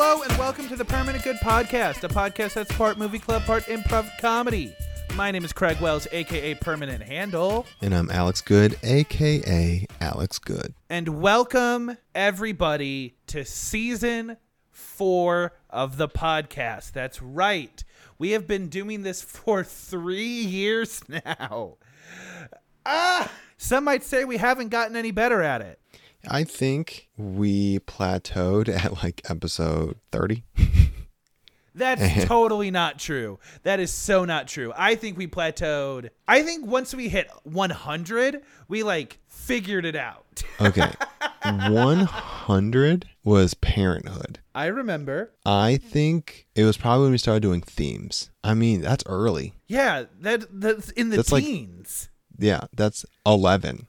Hello and welcome to the Permanent Good Podcast, a podcast that's part movie club, part improv comedy. My name is Craig Wells, aka Permanent Handle, And I'm Alex Good, aka Alex Good. and welcome everybody to season four of the podcast. That's right. We have been doing this for three years now. Ah, some might say we haven't gotten any better at it. I think we plateaued at like episode 30. That's totally not true. That is so not true. I think we plateaued. I think once we hit 100, we like figured it out. Okay. 100 was Parenthood. I remember. I think it was probably when we started doing themes. I mean, that's early. Yeah, that that's in the That's like- teens. Yeah, that's 11.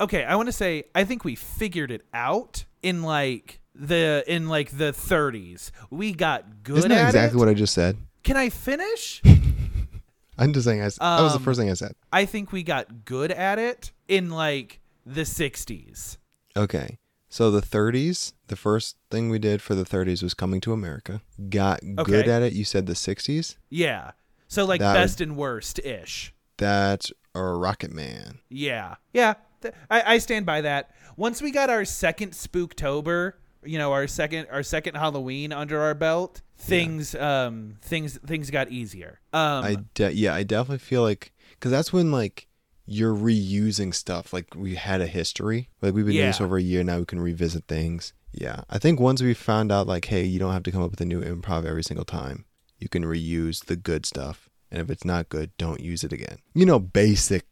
Okay, I want to say I think we figured it out in like the in like the 30s. We got good Isn't at that exactly it. what I just said? Can I finish? I'm just saying, I, s- that was the Um, first thing I said. I think we got good at it in like the 60s. Okay. So the 30s, the first thing we did for the 30s was coming to America. Got good at it. You said the 60s? Yeah. So like That would- best and worst ish. That's a Rocket Man. Yeah, yeah, th- I, I stand by that. Once we got our second Spooktober, you know, our second our second Halloween under our belt, things um things things got easier. Um, I de- yeah, I definitely feel like because that's when like you're reusing stuff. Like we had a history. Like we've been doing this over a year now. We can revisit things. Yeah, I think once we found out like, hey, you don't have to come up with a new improv every single time. You can reuse the good stuff, and if it's not good, don't use it again. You know, basic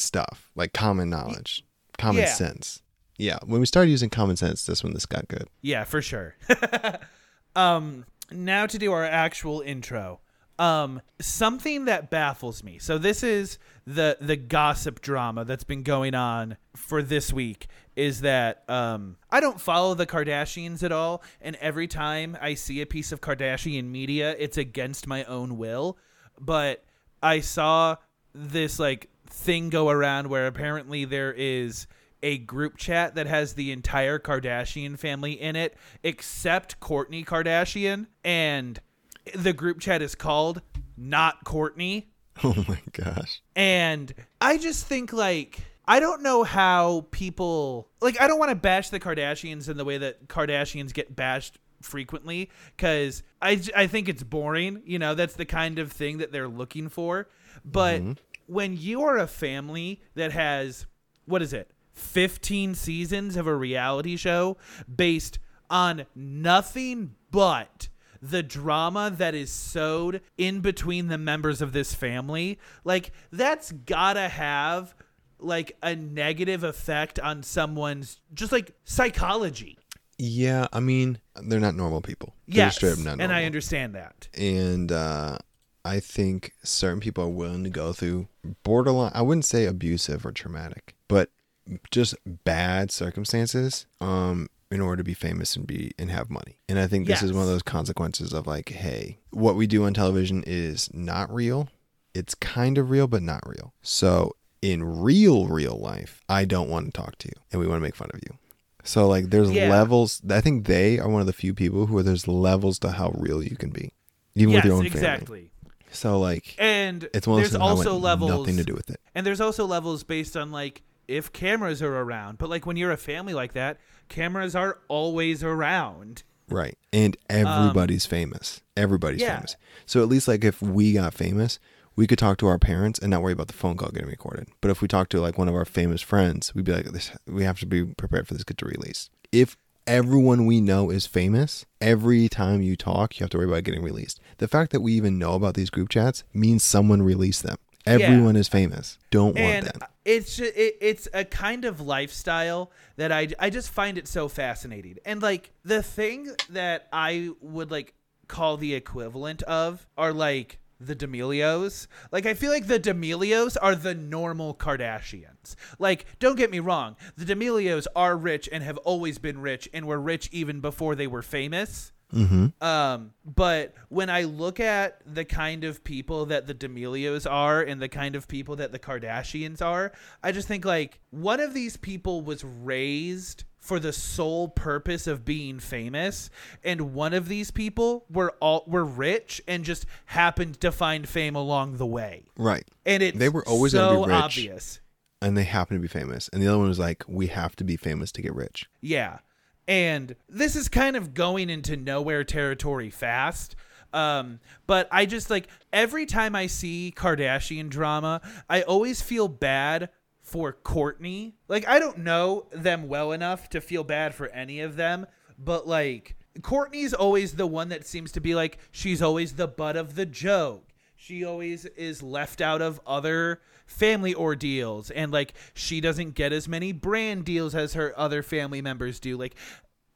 stuff like common knowledge, common Yeah. sense. Yeah, when we started using common sense, that's when this got good. yeah, for sure. um, now to do our actual intro. Um, something that baffles me. So this is the the gossip drama that's been going on for this week is that um I don't follow the Kardashians at all and every time I see a piece of Kardashian media it's against my own will but I saw this like thing go around where apparently there is a group chat that has the entire Kardashian family in it except Kourtney Kardashian and the group chat is called not Kourtney Oh my gosh. and I just think like I don't know how people like I don't want to bash the Kardashians in the way that Kardashians get bashed frequently cuz I I think it's boring, you know, that's the kind of thing that they're looking for. But mm-hmm. When you are a family that has what is it? 15 seasons of a reality show based on nothing but the drama that is sewed in between the members of this family like that's gotta have like a negative effect on someone's just like psychology Yeah, I mean, they're not normal people. They're yes straight up not and i understand that and uh, I think certain people are willing to go through borderline. I wouldn't say abusive or traumatic, but just bad circumstances. Um, in order to be famous and be and have money. And I think this is one of those consequences of like, hey, what we do on television is not real. It's kind of real, but not real. So in real, real life, I don't want to talk to you, and we want to make fun of you. So like, there's Yeah. levels. I think they are one of the few people who there's levels to how real you can be, even yes with your own family. exactly So like, and it's one of those there's also want levels nothing to do with it. And there's also levels based on like if cameras are around. But like when you're a family like that, cameras are always around. Right. And everybody's famous. Everybody's Um, yeah. famous. So at least like if we got famous, we could talk to our parents and not worry about the phone call getting recorded. But if we talk to like one of our famous friends, we'd be like, this, we have to be prepared for this get to release. If everyone we know is famous, every time you talk, you have to worry about getting released. The fact that we even know about these group chats means someone released them. Everyone is famous. Don't want and them. it's ju- it, it's a kind of lifestyle that I I just find it so fascinating. And like the thing that I would like call the equivalent of are like the D'Amelios. Like I feel like the D'Amelios are the normal Kardashians. Like don't get me wrong, the D'Amelios are rich and have always been rich and were rich even before they were famous. Mm-hmm. Um, but when I look at the kind of people that the D'Amelios are and the kind of people that the Kardashians are, I just think like one of these people was raised for the sole purpose of being famous and one of these people were all were rich and just happened to find fame along the way Right. and it's They were always so rich. obvious And they happen to be famous. And the other one was like, we have to be famous to get rich. Yeah. And this is kind of going into nowhere territory fast. Um, but I just like every time I see Kardashian drama, I always feel bad for Kourtney. Like I don't know them well enough to feel bad for any of them, but like Kourtney's always the one that seems to be like she's always the butt of the joke. She always is left out of other family ordeals and like she doesn't get as many brand deals as her other family members do. Like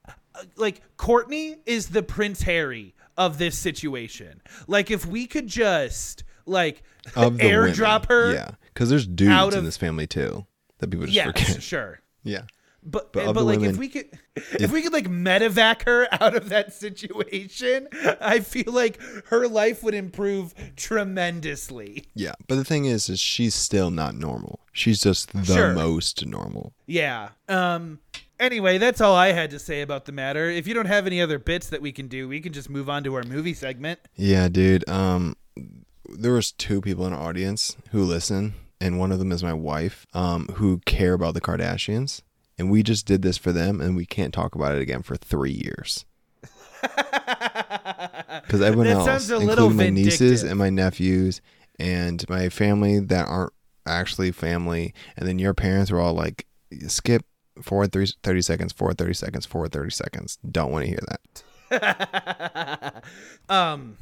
uh, like Kourtney is the Prince Harry of this situation. Like if we could just like Of airdrop women. her Yeah. Because there's dudes out in this family too that people just yes, forget. sure. Yeah. But But but, like if we could if, we could like medevac her out of that situation, I feel like her life would improve tremendously. Yeah. But the thing is, is she's still not normal. She's just the Sure. most normal. Yeah. Um anyway, that's all I had to say about the matter. If you don't have any other bits that we can do, we can just move on to our movie segment. Yeah, dude. Um, there was two people in our audience who listen, and one of them is my wife, um, who care about the Kardashians, and we just did this for them, and we can't talk about it again for three years. Because everyone That else, sounds a little including my nieces and my nephews and my family that aren't actually family, and then your parents were all like, skip forward three, 30 seconds, forward 30 seconds, forward 30 seconds. Don't want to hear that. um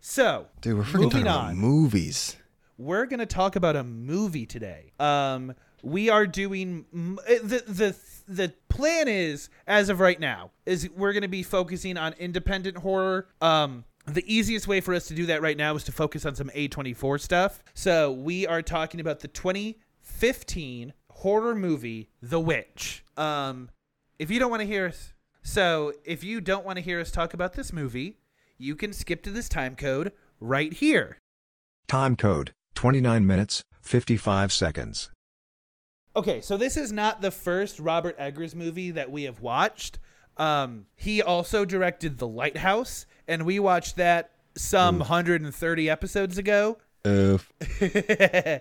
so Dude, we're freaking talking about on. movies. we're gonna talk about a movie today. Um, we are doing uh, the the the plan is as of right now is we're gonna be focusing on independent horror. Um, the easiest way for us to do that right now is to focus on some A24 stuff. So we are talking about the 2015 horror movie The Witch. Um, if you don't want to hear us, so if you don't want to hear us talk about this movie, you can skip to this time code right here. Time code 29 minutes, 55 seconds. Okay, so this is not the first Robert Eggers movie that we have watched. Um, he also directed The Lighthouse, and we watched that some 130 episodes ago. Uh,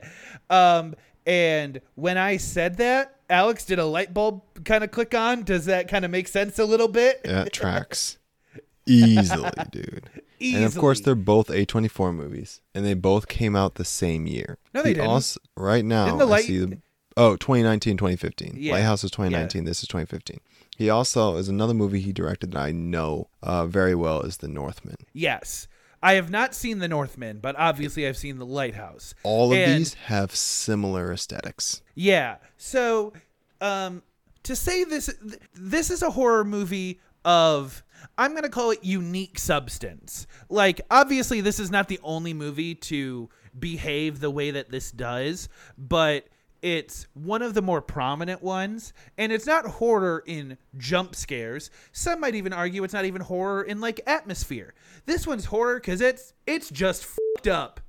um, and when I said that, Alex did a light bulb kind of click on. Does that kind of make sense a little bit? That tracks easily, dude. And of course, they're both A24 movies, and they both came out the same year. No, they He didn't. Also, right now, Didn't the I Light- see them. Oh, 2019, 2015. Yeah. Lighthouse is 2019. This is 2015. He also is another movie he directed that I know uh, very well is The Northman. Yes. I have not seen The Northman, but obviously I've seen The Lighthouse. All of And- these have similar aesthetics. Yeah. So, um, to say this, this is a horror movie of, I'm going to call it unique substance. Like, obviously, this is not the only movie to behave the way that this does, but it's one of the more prominent ones. And it's not horror in jump scares. Some might even argue it's not even horror in like atmosphere. This one's horror because it's it's just fucked up.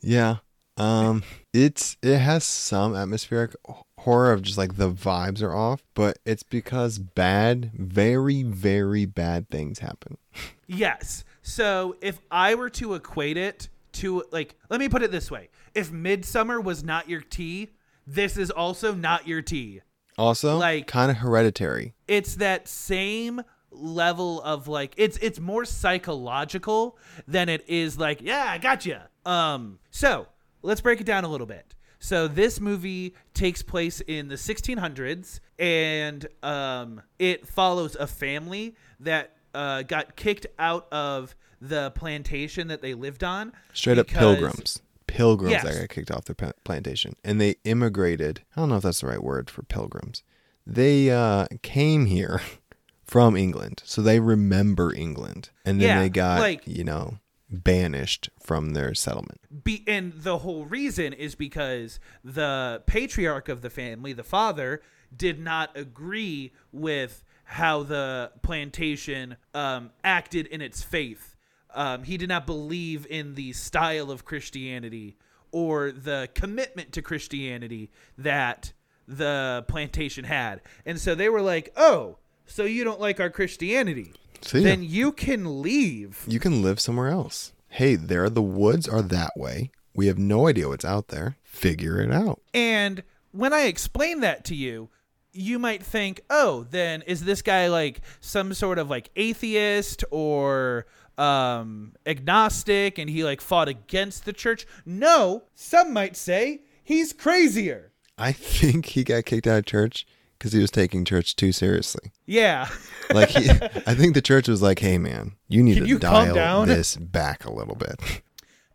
Yeah. Um it's it has some atmospheric horror of just like the vibes are off, but it's because bad, very very bad things happen. Yes. So if I were to equate it to like, let me put it this way: if Midsommar was not your tea, this is also not your tea. Also, Like- kind of hereditary. It's that same level of like it's it's more psychological than it is like yeah I got gotcha. You. Um, so let's break it down a little bit. So this movie takes place in the 1600s, and um, it follows a family that uh, got kicked out of the plantation that they lived on. Straight up pilgrims. Pilgrims Yes. that got kicked off their plantation. And they immigrated. I don't know if that's the right word for pilgrims. They uh, came here from England. So they remember England. And then Yeah, they got, like- you know, banished from their settlement. be and the whole reason is because the patriarch of the family the father did not agree with how the plantation um, acted in its faith um, he did not believe in the style of christianity or the commitment to christianity that the plantation had. And so they were like, "Oh, so you don't like our Christianity? See ya. Then you can leave." you can live somewhere else. Hey, there the woods are that way. We have no idea what's out there. Figure it out. And when I explain that to you, you might think, "Oh, then is this guy like some sort of like atheist or um agnostic and he like fought against the church?" No, some might say he's crazier. I think he got kicked out of church because he was taking church too seriously. Yeah. Like he, I think the church was like, "Hey, man, you need Can to you dial down?" this back a little bit."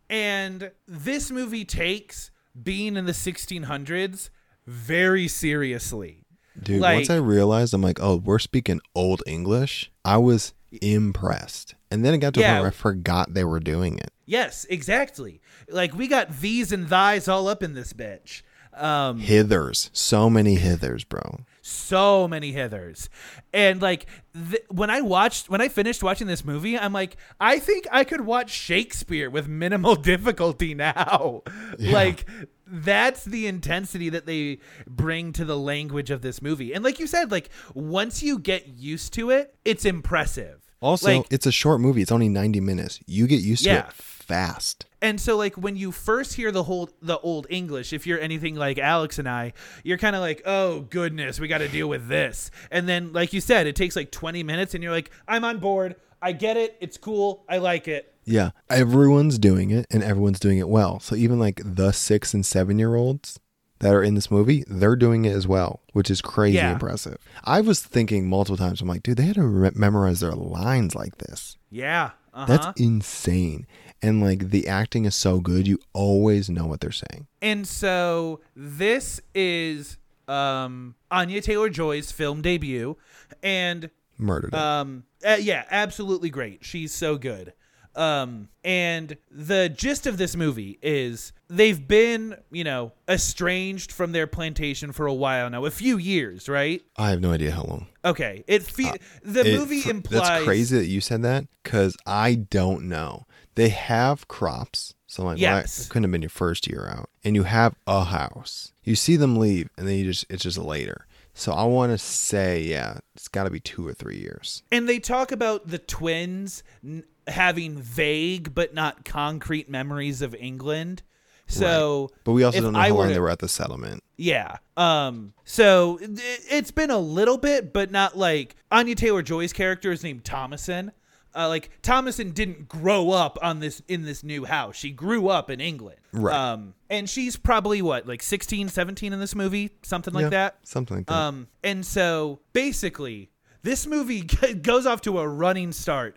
And this movie takes being in the 1600s very seriously. Dude, Like- once I realized, I'm like, "Oh, we're speaking old English." I was impressed, and then it got to a Yeah. point where I forgot they were doing it. Yes, exactly. Like we got these and thys all up in this bitch. Um Hithers, so many hithers, bro. so many hithers and like th- when i watched when i finished watching this movie i'm like i think i could watch shakespeare with minimal difficulty now like that's the intensity that they bring to the language of this movie and like you said like once you get used to it it's impressive Also, like it's a short movie. It's only 90 minutes. You get used to it fast. And so like when you first hear the whole the old English, if you're anything like Alex and I, you're kind of like, "Oh goodness, we got to deal with this." And then like you said, it takes like 20 minutes and you're like, "I'm on board. I get it. It's cool. I like it." Yeah, everyone's doing it and everyone's doing it well. So even like the 6 and 7 year olds that are in this movie, they're doing it as well, which is crazy Yeah. impressive. I was thinking multiple times, I'm like, dude, they had to re- memorize their lines like this. Yeah. Uh-huh. That's insane. And like the acting is so good, you always know what they're saying. And so this is um Anya Taylor-Joy's film debut and Murdered it. Um, uh, yeah, absolutely great. She's so good. Um, and the gist of this movie is they've been, you know, estranged from their plantation for a while now, a few years, right? I have no idea how long. Okay, it fe- the Uh, It- movie implies That's crazy that you said that because I don't know. They have crops. So I'm like, well, Yes. that couldn't have been your first year out. And you have a house. You see them leave, and then you just it's just later. So I want to say, yeah, it's got to be two or three years. and they talk about the twins n- having vague but not concrete memories of England. So, But we also don't know I how long to- they were at the settlement. Yeah. Um. So it, it's been a little bit, but not like Anya Taylor Joy's character is named Thomasin. Uh, like Thomasin didn't grow up on this in this new house. She grew up in England. Right. Um. And she's probably what, like 16, 17 in this movie, something like Yeah, that. Something like that. Um, and so basically, this movie goes off to a running start,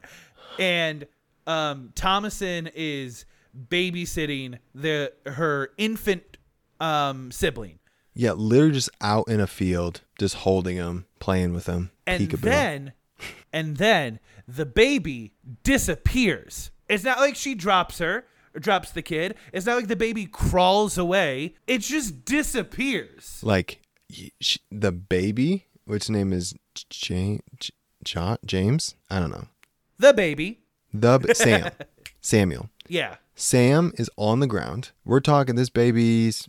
and um, Thomasin is babysitting the her infant um, sibling, yeah, literally just out in a field, just holding him, playing with him. and peekaboo. then, and then the baby disappears. It's not like she drops her or drops the kid. It's not like the baby crawls away. It just disappears. like y- sh- the baby, which name is James, James. I don't know. The baby, The Sam, Samuel. Yeah, Sam is on the ground. We're talking this baby's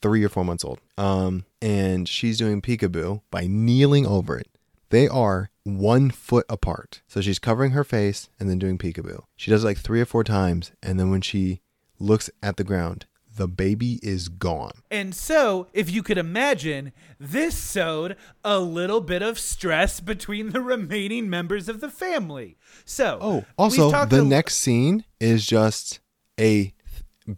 three or four months old. Um, and she's doing peekaboo by kneeling over it. They are one foot apart. So she's covering her face and then doing peekaboo. She does it like three or four times, and then when she looks at the ground, the baby is gone. And so, if you could imagine, this sowed a little bit of stress between the remaining members of the family. So, Oh, also the a- next scene is just a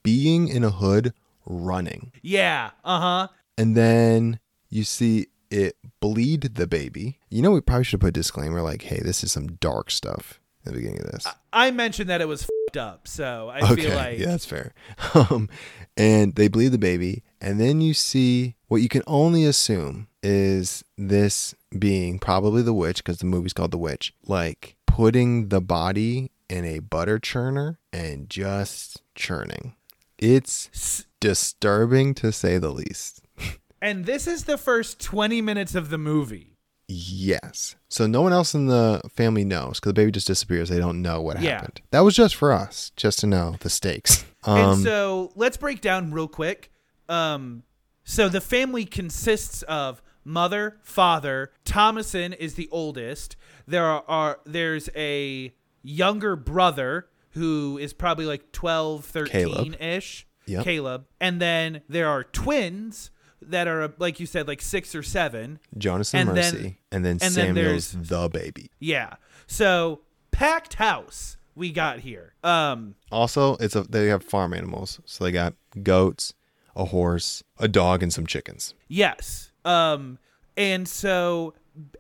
being in a hood running. yeah, uh huh, and then you see it bleed the baby. You know, we probably should put a disclaimer like, "Hey, this is some dark stuff." The beginning of this. I mentioned that it was fed up, so I okay, feel like yeah, that's fair. Um, and they bleed the baby, and then you see what you can only assume is this being probably the witch, because the movie's called The Witch, like putting the body in a butter churner and just churning. It's S- disturbing to say the least. And this is the first 20 minutes of the movie. Yes. So no one else in the family knows because the baby just disappears. They don't know what Yeah. happened. That was just for us, just to know the stakes. Um, and so let's break down real quick. Um, so the family consists of mother, father. Thomason is the oldest. There are, are there's a younger brother who is probably like 12, 13 ish. Yep. Caleb. And then there are twins that are like you said like 6 or 7. Jonas and, And then- Mercy, and then and then Samuel's there's- the baby. Yeah. So packed house we got here. Um Also, it's a they have farm animals, so they got goats, a horse, a dog, and some chickens. Yes. Um and so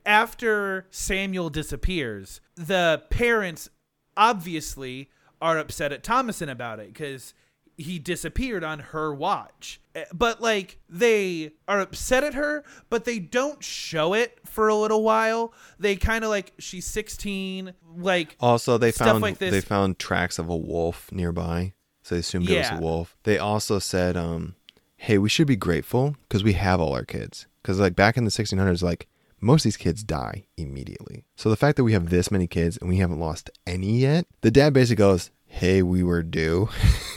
after Samuel disappears, the parents obviously are upset at Thomasin about it cuz he disappeared on her watch. Eh, But like they are upset at her, but they don't show it for a little while. They kind of like she's 16, like Also, they Stuff found like this. they found tracks of a wolf nearby, so they assumed it was a wolf. They also said, um, "Hey, we should be grateful because we have all our kids." Because like back in the 1600s, like most of these kids die immediately. So the fact that we have this many kids and we haven't lost any yet, the dad basically goes, "Hey, we were due."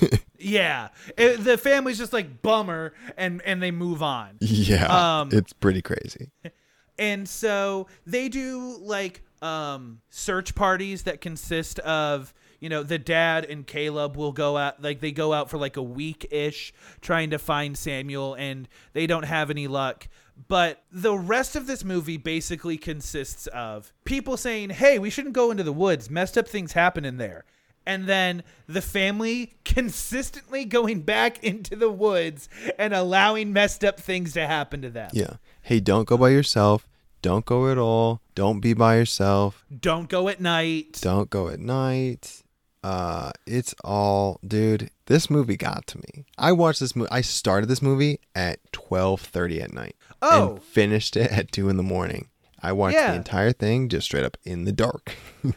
yeah. It- the family's just like bummer and and they move on. yeah, Um, it's pretty crazy. and so they do like um search parties that consist of you know the dad and caleb will go out like they go out for like a week ish trying to find samuel and they don't have any luck but the rest of this movie basically consists of people saying hey we shouldn't go into the woods messed up things happen in there and then the family consistently going back into the woods and allowing messed up things to happen to them Yeah. Hey, don't go by yourself. Don't go at all. Don't be by yourself. don't go at night Don't go at night. Uh, it's all, dude. This movie got to me. I watched this movie. I started this movie at twelve thirty at night. Oh. and finished it at two in the morning. I watched Yeah. the entire thing just straight up in the dark.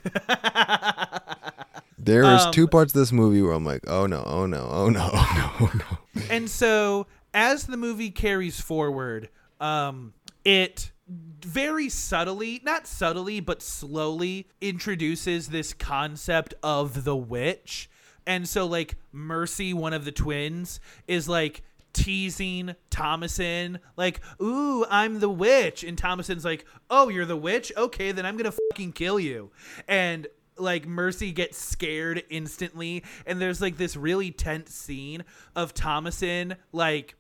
there was Um, two parts of this movie where I'm like, oh no, oh no, oh no, oh no, oh no. and so as the movie carries forward um it very subtly not subtly but slowly introduces this concept of the witch. And so like mercy one of the twins is like teasing Thomasin like ooh I'm the witch. And Thomasin's like oh you're the witch? Okay then I'm going to fucking kill you. And like Mercy gets scared instantly and there's like this really tense scene of Thomasin like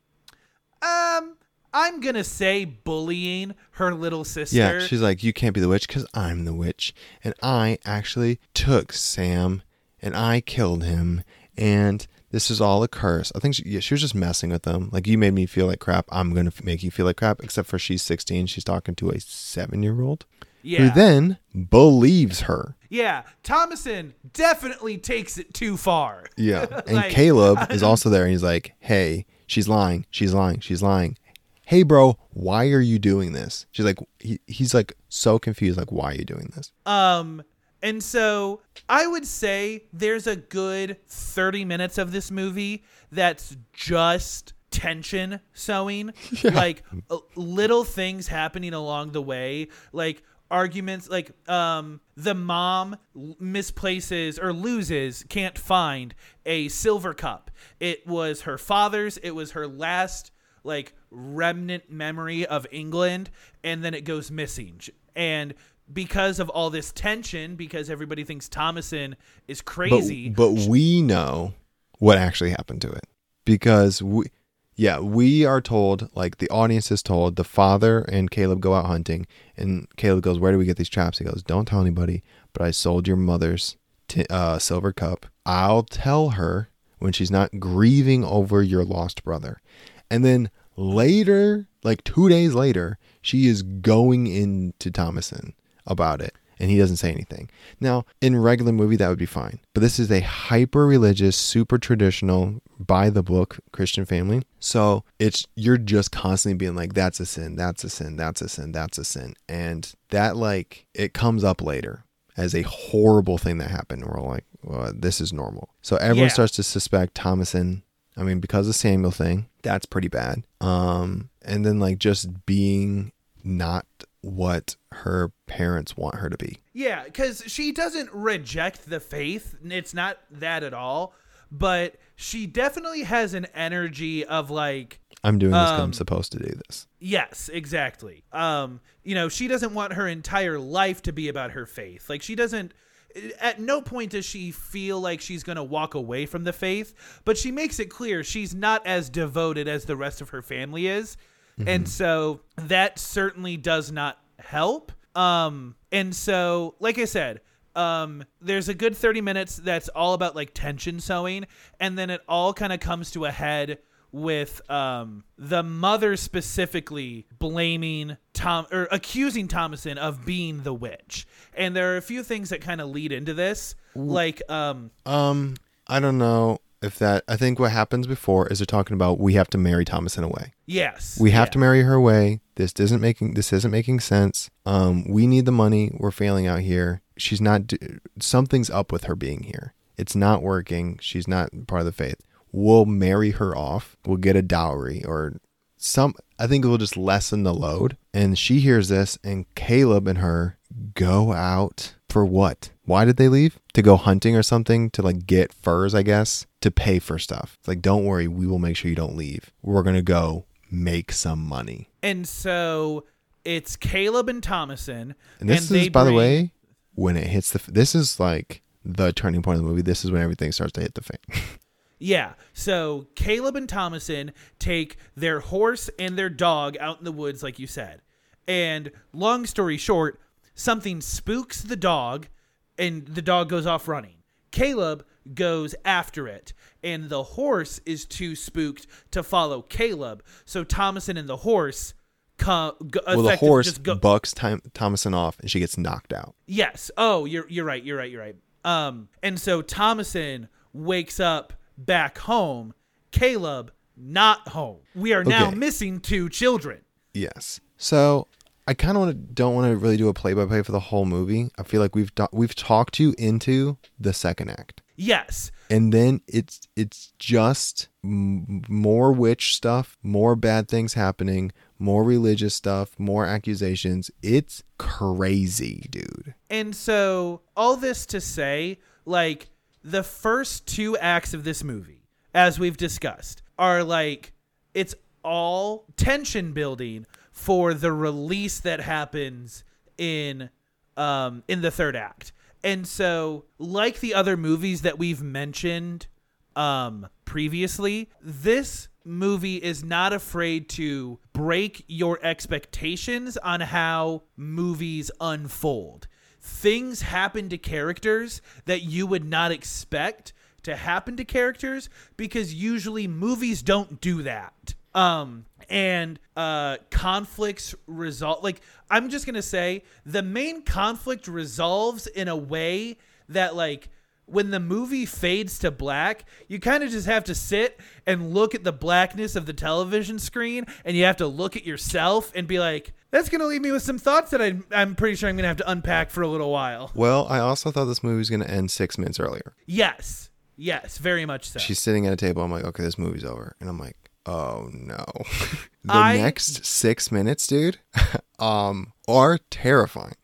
um I'm to say bullying her little sister. Yeah, she's like, you can't be the witch because I'm the witch, and I actually took Sam, and I killed him, and this is all a curse. I think she, yeah, she was just messing with them. Like, you made me feel like crap. I'm gonna make you feel like crap. Except for she's 16. She's talking to a seven year old yeah. who then believes her. yeah, Thomasin definitely takes it too far. Yeah, and Like, Caleb is also there, and he's like, "Hey, she's lying. She's lying. She's lying." Hey, bro, why are you doing this? She's like, he, he's like so confused. Like, why are you doing this? Um, and so I would say there's a good 30 minutes of this movie that's just tension sewing, like uh, little things happening along the way, like arguments like um the mom misplaces or loses can't find a silver cup it was her father's it was her last like remnant memory of England and then it goes missing. And because of all this tension, because everybody thinks Thomasin is but, crazy. but we know what actually happened to it because we yeah we are told like the audience is told the father and caleb go out hunting and caleb goes where do we get these traps? He goes don't tell anybody but i sold your mother's t- uh, silver cup. I'll tell her when she's not grieving over your lost brother. And then later like two days later she is going into thomasin about it and he doesn't say anything. Now, in regular movie that would be fine. But this is a hyper religious, super traditional, by the book Christian family. So, it's you're just constantly being like that's a sin, that's a sin, that's a sin, that's a sin. And that like it comes up later as a horrible thing that happened. We're like, well, this is normal. So everyone Yeah. starts to suspect Thomasin I mean, because of Samuel thing, that's pretty bad. Um, and then like just being not what her parents want her to be. yeah, because she doesn't reject the faith. It's not that at all. But she definitely has an energy of like, I'm doing this 'cause I'm Um, supposed to do this. Yes, exactly. Um, you know, she doesn't want her entire life to be about her faith. Like she doesn't at no point does she feel like she's going to walk away from the faith, but she makes it clear she's not as devoted as the rest of her family is. And so that certainly does not help. Um, and so like I said, um, there's a good 30 minutes that's all about like tension sewing and then it all kind of comes to a head with um, the mother specifically blaming Tom or accusing Thomasin of being the witch. And there are a few things that kind of lead into this, like um, Um, I don't know if that. I think what happens before is they're talking about we have to marry Thomasin away. yes, We have yeah. to marry her away. This isn't making this isn't making sense. Um, we need the money. We're failing out here. She's not. do- Something's up with her being here. It's not working. She's not part of the faith. We'll marry her off. We'll get a dowry or some. I think it will just lessen the load. And she hears this, and Caleb and her go out for what? Why did they leave? To go hunting or something? To like get furs, I guess. To pay for stuff. It's like, don't worry, we will make sure you don't leave. We're gonna go make some money. And so it's Caleb and Thomasin. And this they is, by the way, when it hits the. f- This is like the turning point of the movie. This is when everything starts to hit the fan. Yeah. So Caleb and Thomasin take their horse and their dog out in the woods, like you said. And long story short, something spooks the dog, and the dog goes off running. Caleb goes after it, and the horse is too spooked to follow Caleb. So Thomasin and the horse come. Go, well, the horse just go, bucks Tom- Thomasin off, and she gets knocked out. Yes. Oh, you're you're right. You're right. You're right. Um, and so Thomasin wakes up back home. Caleb not home. We are now Okay. missing two children. Yes. So I kind of don't want to really do a play by play for the whole movie. I feel like we've do- we've talked you into the second act, Yes. and then it's it's just m- more witch stuff, more bad things happening, more religious stuff, more accusations. It's crazy, dude. And so all this to say, like the first two acts of this movie, as we've discussed, are like it's all tension building for the release that happens in um in the third act. And so like the other movies that we've mentioned um previously this movie is not afraid to break your expectations on how movies unfold things happen to characters that you would not expect to happen to characters because usually movies don't do that um and uh conflicts result like i'm just gonna say the main conflict resolves in a way that like when the movie fades to black, you kind of just have to sit and look at the blackness of the television screen and you have to look at yourself and be like, that's going to leave me with some thoughts that I, I'm pretty sure I'm going to have to unpack for a little while. Well, I also thought this movie was going to end six minutes earlier. Yes. Yes. Very much so. She's sitting at a table. I'm like, okay, this movie's over, and I'm like, oh no. the I- next six minutes, dude, um, are terrifying.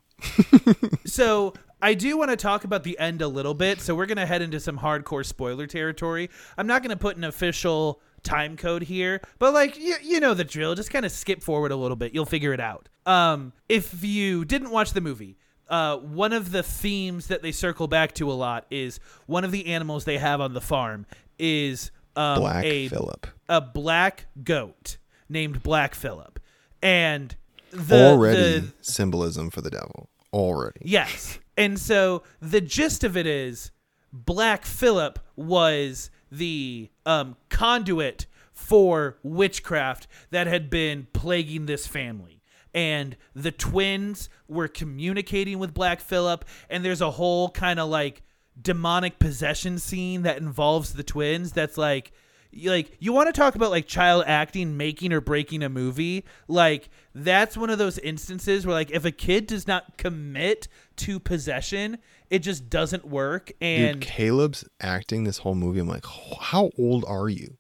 so I do want to talk about the end a little bit. So we're going to head into some hardcore spoiler territory. I'm not going to put an official time code here, but like you, you know the drill. Just kind of skip forward a little bit. You'll figure it out. Um, if you didn't watch the movie, uh, one of the themes that they circle back to a lot is one of the animals they have on the farm is um, Black a Phillip. A black goat named Black Phillip, and the Already the, symbolism for the devil. Already. Yes. And so the gist of it is Black Phillip was the um, conduit for witchcraft that had been plaguing this family. And the twins were communicating with Black Phillip, and there's a whole kind of like demonic possession scene that involves the twins that's like you- like you want to talk about like child acting making or breaking a movie like that's one of those instances where like if a kid does not commit to possession it just doesn't work and Dude, Caleb's acting this whole movie. I'm like, how old are you?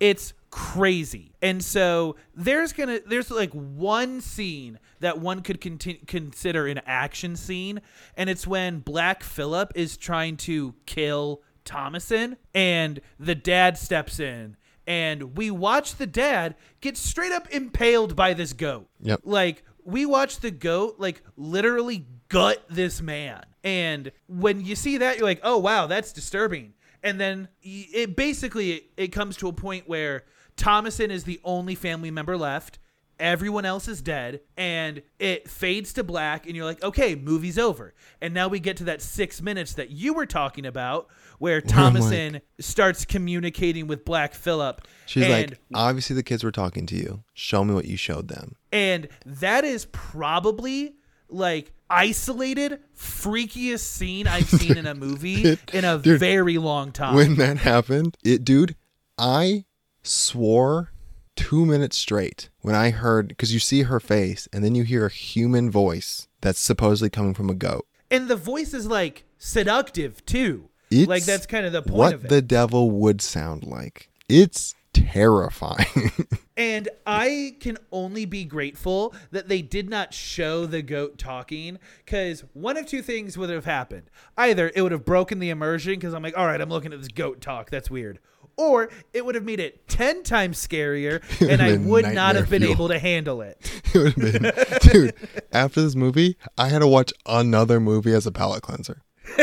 it's crazy and so there's gonna there's like one scene that one could conti- consider an action scene and it's when black phillip is trying to kill thomasin and the dad steps in and we watch the dad get straight up impaled by this goat. Yep. Like we watch the goat like literally gut this man. And when you see that you're like, "Oh wow, that's disturbing." And then it basically it comes to a point where Thomasin is the only family member left. Everyone else is dead, and it fades to black, and you're like, okay, movie's over. And now we get to that six minutes that you were talking about, where Thomasin starts communicating with Black Phillip. She's and, like, obviously the kids were talking to you. Show me what you showed them. and that is probably like isolated, freakiest scene I've seen in a movie Dude, in a dude, very long time. When that happened, it, dude, I swore two minutes straight when I heard because you see her face and then you hear a human voice that's supposedly coming from a goat. and the voice is like seductive too. It's like that's kind of the point what of it. the devil would sound like. It's terrifying. And I can only be grateful that they did not show the goat talking because one of two things would have happened. Either it would have broken the immersion because I'm like, all right, I'm looking at this goat talk. That's weird. Or it would have made it 10 times scarier and I would not have been nightmare able to handle it. it would have been, dude. After this movie, I had to watch another movie as a palate cleanser.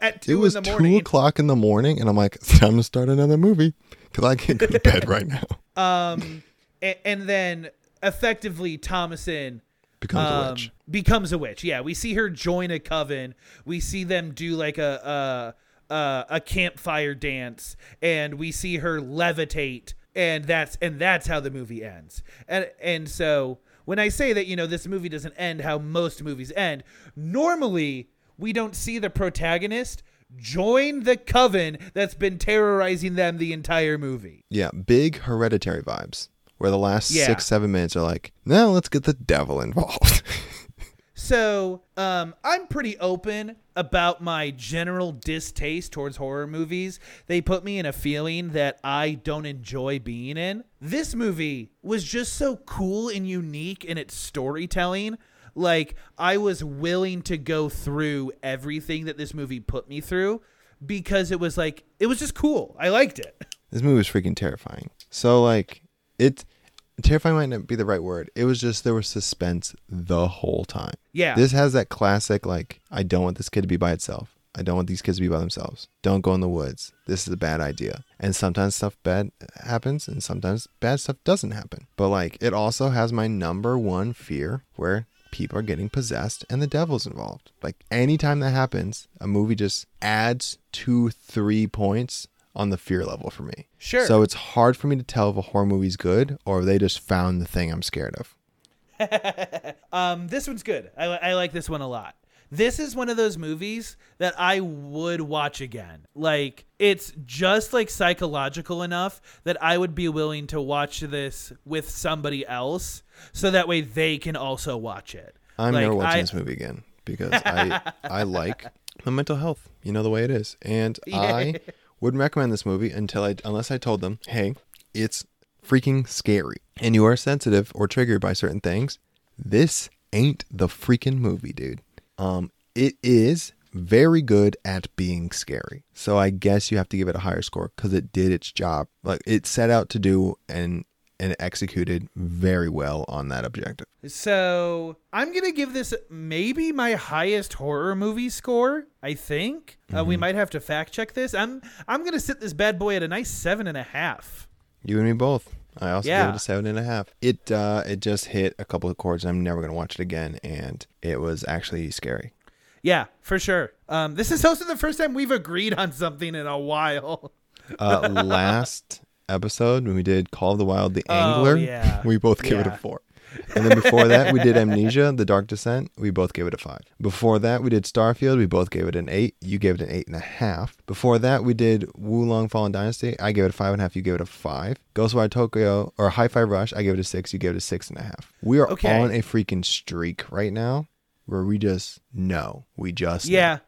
At 2 It was two o'clock in the morning, and I'm like, it's time to start another movie because I can't go to bed right now. Um, and, and then effectively Thomasin Becomes a um, witch. Becomes a witch. Yeah, we see her join a coven. We see them do like a a a, a campfire dance, and we see her levitate, and that's and that's how the movie ends. And and so when I say that, you know, this movie doesn't end how most movies end. Normally, we don't see the protagonist join the coven that's been terrorizing them the entire movie. Yeah, big hereditary vibes. Where the last Yeah. six, seven minutes are like, now let's get the devil involved. So, um, I'm pretty open about my general distaste towards horror movies. They put me in a feeling that I don't enjoy being in. This movie was just so cool and unique in its storytelling. Like, I was willing to go through everything that this movie put me through because it was like, it was just cool. I liked it. this movie was freaking terrifying. So like, it terrifying might not be the right word. It was just there was suspense the whole time. Yeah. This has that classic like, I don't want this kid to be by itself. I don't want these kids to be by themselves. Don't go in the woods. This is a bad idea. And sometimes stuff bad happens and sometimes bad stuff doesn't happen. But like it also has my number one fear where people are getting possessed and the devil's involved. Like anytime that happens, a movie just adds two, three points on the fear level for me. Sure. So it's hard for me to tell if a horror movie's good or if they just found the thing I'm scared of. Um, this one's good. I, I like this one a lot. This is one of those movies that I would watch again. Like it's just like psychological enough that I would be willing to watch this with somebody else, so that way they can also watch it. I'm Like, never watching I- this movie again because I I like my mental health. You know the way it is, and I wouldn't recommend this movie until I unless I told them, hey, it's freaking scary, and you are sensitive or triggered by certain things. This ain't the freaking movie, dude. Um, it is very good at being scary. So I guess you have to give it a higher score because it did its job. Like it set out to do and and executed very well on that objective. So I'm gonna give this maybe my highest horror movie score. I think uh, we might have to fact check this. I'm I'm gonna sit this bad boy at a nice seven and a half. You and me both. I also gave it a seven and a half. It uh it just hit a couple of chords I'm never gonna watch it again and it was actually scary. Yeah, for sure. Um, this is also the first time we've agreed on something in a while. Uh last episode when we did Call of the Wild the Oh, Angler, yeah. we both gave it a four. And then before that we did Amnesia, The Dark Descent, we both gave it a five. Before that we did Starfield, we both gave it an eight. You gave it an eight and a half. Before that we did Wo Long Fallen Dynasty. I gave it a five and a half, you gave it a five. Ghostwire Tokyo or Hi-Fi Rush, I gave it a six, you gave it a six and a half. We are Okay. on a freaking streak right now where we just know. We just know. Yeah.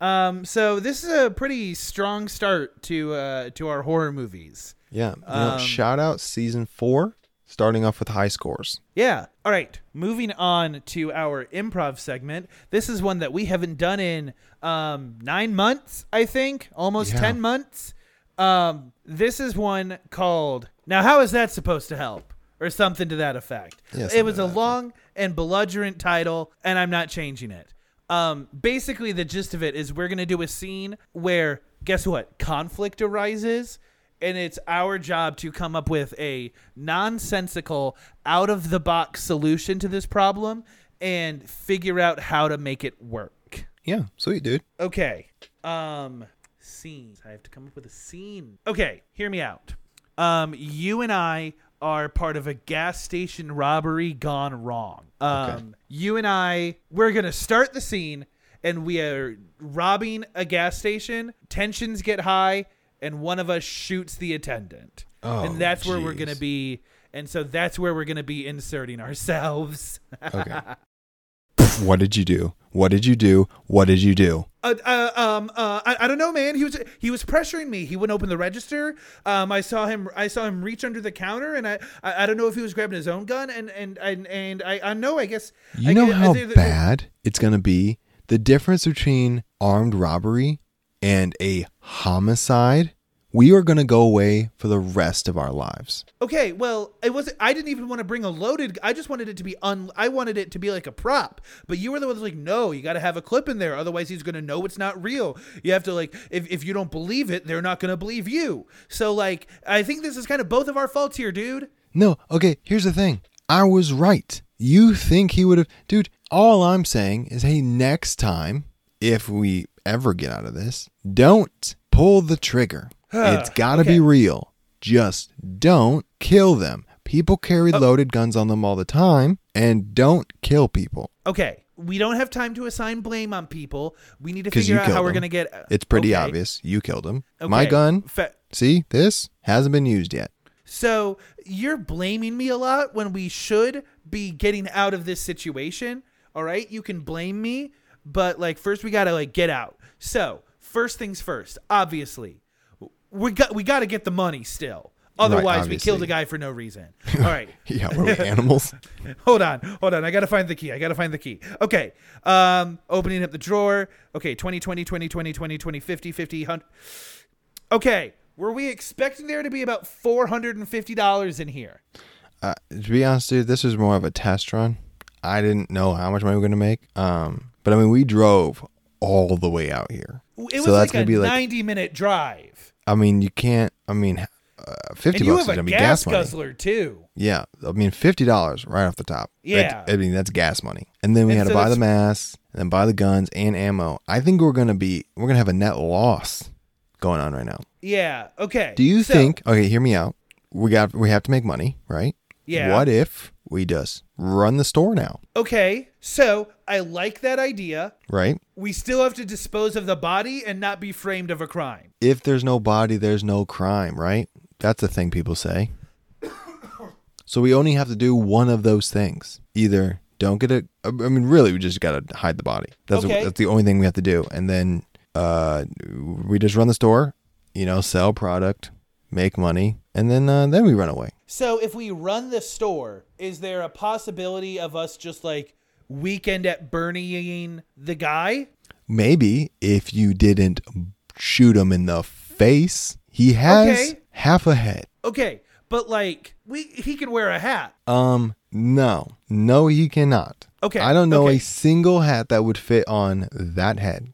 Um, so this is a pretty strong start to uh, to our horror movies. Yeah. Know, Um, shout out season four, starting off with high scores. Yeah. All right. Moving on to our improv segment. This is one that we haven't done in um, nine months, I think, almost Yeah. 10 months. Um, this is one called. Now, how is that supposed to help? Or something to that effect. Yeah, it was a long and belligerent title, and I'm not changing it. Um, basically, the gist of it is we're gonna do a scene where guess what? Conflict arises, and it's our job to come up with a nonsensical, out of the box solution to this problem and figure out how to make it work. Yeah, sweet dude. Okay. Um scenes. I have to come up with a scene. Okay, hear me out. Um you and I are part of a gas station robbery gone wrong. Um Okay. you and I we're going to start the scene and we are robbing a gas station. Tensions get high and one of us shoots the attendant. Oh, and that's where we're going to be and so that's where we're going to be inserting ourselves. Okay. what did you do? What did you do? What did you do? Uh, uh, um, uh, I, I don't know, man. He was he was pressuring me. He wouldn't open the register. Um, I saw him. I saw him reach under the counter, and I, I, I don't know if he was grabbing his own gun. And and and, and I, I know. I guess You I know guess- how bad it's going to be? The difference between armed robbery and a homicide? We are going to go away for the rest of our lives. Okay, well, it wasn't. I didn't even want to bring a loaded. I just wanted it to be un. I wanted it to be like a prop. But you were the one that's like, no, you got to have a clip in there, otherwise he's gonna know it's not real. You have to like, if if you don't believe it, they're not gonna believe you. So like, I think this is kind of both of our faults here, dude. No, okay, here's the thing. I was right. You think he would have. Dude, all I'm saying is hey, next time, if we ever get out of this, don't pull the trigger. it's got to Okay. be real. Just don't kill them. People carry Oh. loaded guns on them all the time, and don't kill people. Okay, we don't have time to assign blame on people. We need to figure out how killed we're gonna get. Uh, it's pretty Okay, obvious. You killed him. My gun, Fa- see, this hasn't been used yet. So you're blaming me a lot when we should be getting out of this situation. All right, you can blame me, but like first we gotta like get out. So first things first, obviously, we got we got to get the money still. Otherwise, we killed a guy for no reason. All right. Yeah, were we animals? hold on, hold on. I gotta find the key. I gotta find the key. Okay. Um, opening up the drawer. Okay, 20, 20, 20, 20, 20, 20, 50, 50, 100. Okay. Were we expecting there to be about $450 in here? uh, to be honest, dude, this was more of a test run. I didn't know how much money we were gonna make. Um, but I mean, we drove all the way out here, It was so that's like gonna a be like. 90 minute drive. I mean, you can't. I mean, uh, fifty And you bucks is a gonna be gas, gas money. guzzler too. Yeah, I mean, fifty dollars right off the top. Yeah. I mean that's gas money. And then we And had to buy the masks, and then buy the guns and ammo. I think we're gonna be we're gonna have a net loss going on right now. Yeah. Okay. Do you So- think? Okay, hear me out. We got we have to make money, right? Yeah. What if we just run the store now, Okay. So I like that idea. right? We still have to dispose of the body and not be framed of a crime. If there's no body, there's no crime, right? That's the thing people say. So we only have to do one of those things. Either don't get it. I mean, really, we just gotta hide the body. That's Okay. that's the only thing we have to do, and then uh, we just run the store. You know, sell product, make money, and then uh, then we run away. So if we run the store, is there a possibility of us just like weekend at Bernieing the guy? Maybe if you didn't shoot him in the face, he has Okay. half a head. Okay, but like we he can wear a hat. Um, no, no, he cannot. Okay, I don't know okay. a single hat that would fit on that head.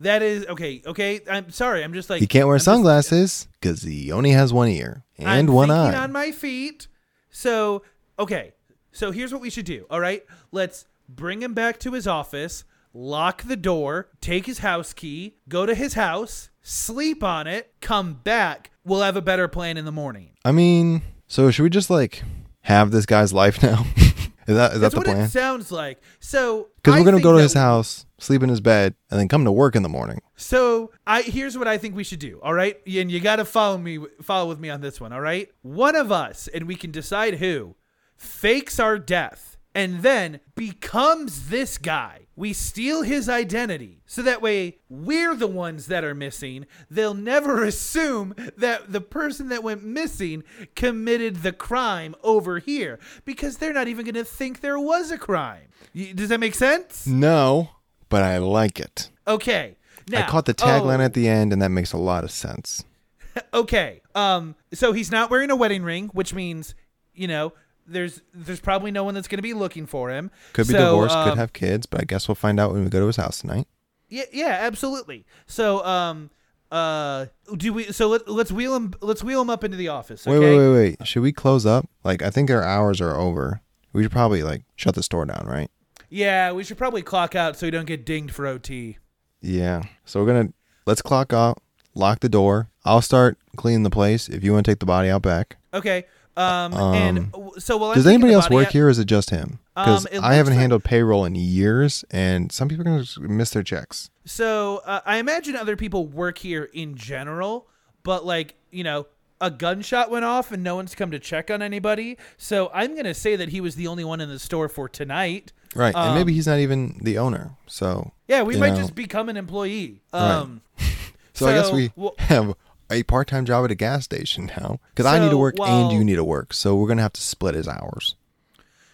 That is okay. Okay, I'm sorry. I'm just like He can't wear I'm sunglasses because he only has one ear and I'm one eye. on my feet. So okay, so here's what we should do. All right, let's bring him back to his office, lock the door, take his house key, go to his house, sleep on it, come back. We'll have a better plan in the morning. I mean, so should we just like have this guy's life now? is that is That's that the what plan? it sounds like. So Because we're gonna go to his house, sleep in his bed, and then come to work in the morning. So I here's what I think we should do. All right, and you got to follow me, follow with me on this one. All right, one of us, and we can decide who fakes our death and then becomes this guy. We steal his identity so that way we're the ones that are missing. They'll never assume that the person that went missing committed the crime over here because they're not even going to think there was a crime. Does that make sense? No, but I like it. Okay. Now, I caught the tagline oh. at the end, and that makes a lot of sense. okay. Um. So he's not wearing a wedding ring, which means, you know, there's there's probably no one that's going to be looking for him. Could be So, divorced, could um, have kids, but I guess we'll find out when we go to his house tonight. Yeah. Yeah. Absolutely. So um. Uh. Do we? So let, let's wheel him. Let's wheel him up into the office. Okay. Wait, wait, wait, wait. Should we close up? Like, I think our hours are over. We should probably like shut the store down, right? Yeah. We should probably clock out so we don't get dinged for OT. Yeah. So we're gonna let's clock out, lock the door. I'll start cleaning the place. If you want to take the body out back. Okay. Um. and Um, w- so I'm Does anybody else work out- here, or is it just him? Because Um, I haven't like- handled payroll in years, and some people are gonna miss their checks. So uh, I imagine other people work here in general, but like you know, a gunshot went off and no one's come to check on anybody. So I'm gonna say that he was the only one in the store for tonight. Right, and maybe Um, he's not even the owner. So Yeah, we might know. just become an employee. Right. Um, So, I guess we well, have a part-time job at a gas station now because I need to So, work and you need to work. So we're gonna have to split his hours.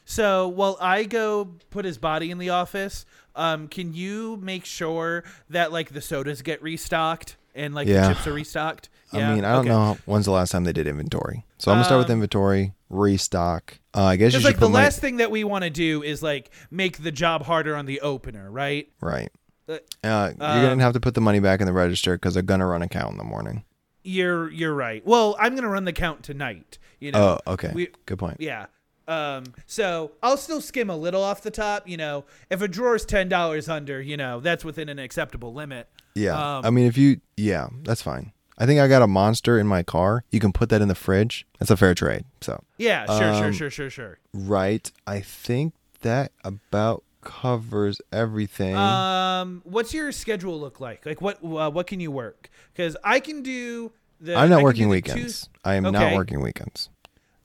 So while I go put his body in the office, um, can you make sure that like the sodas get restocked and like Yeah. the chips are restocked? Yeah? I mean, I don't Okay. know when's the last time they did inventory. So I'm gonna start with Um, inventory, restock. Uh, I guess you should like the last thing that we want to do is like make the job harder on the opener, right? right. Uh, Uh, you're um, gonna have to put the money back in the register because they're gonna run a count in the morning. You're you're right. Well, I'm gonna run the count tonight. You know. Oh, okay. We- Good point. Yeah. Um. So I'll still skim a little off the top. You know, if a drawer's ten dollars under, you know, that's within an acceptable limit. Yeah. Um, I mean, if you, yeah, that's fine. I think I got a monster in my car. You can put that in the fridge. That's a fair trade. So, Yeah. Sure. sure. Um, Sure. Sure. Sure. right. I think that about covers everything. Um. What's your schedule look like? Like what? Uh, what can you work? Because I can do the. I'm not working weekends. Tues- I am not working weekends.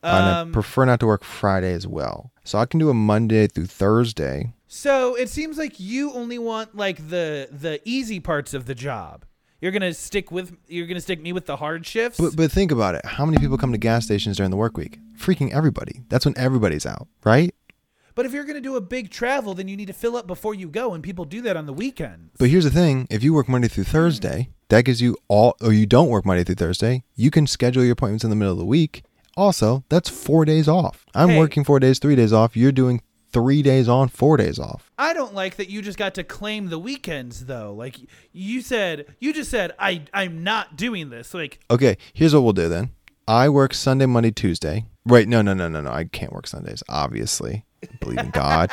and I Um, prefer not to work Friday as well. So I can do a Monday through Thursday. So it seems like you only want like the the easy parts of the job. You're gonna stick with you're gonna stick me with the hard shifts. But, but think about it. How many people come to gas stations during the work week? Freaking everybody. That's when everybody's out, right? But if you're gonna do a big travel, then you need to fill up before you go, and people do that on the weekends. But here's the thing: if you work Monday through Thursday, that gives you all, or you don't work Monday through Thursday, you can schedule your appointments in the middle of the week. Also, that's four days off. I'm Hey. working four days, three days off. You're doing three days on, four days off. I don't like that you just got to claim the weekends though. Like you said, you just said I I'm not doing this. Like Okay, here's what we'll do then. I work Sunday, Monday, Tuesday. Wait, no, no, no, no, no. I can't work Sundays. Obviously, I believe in God.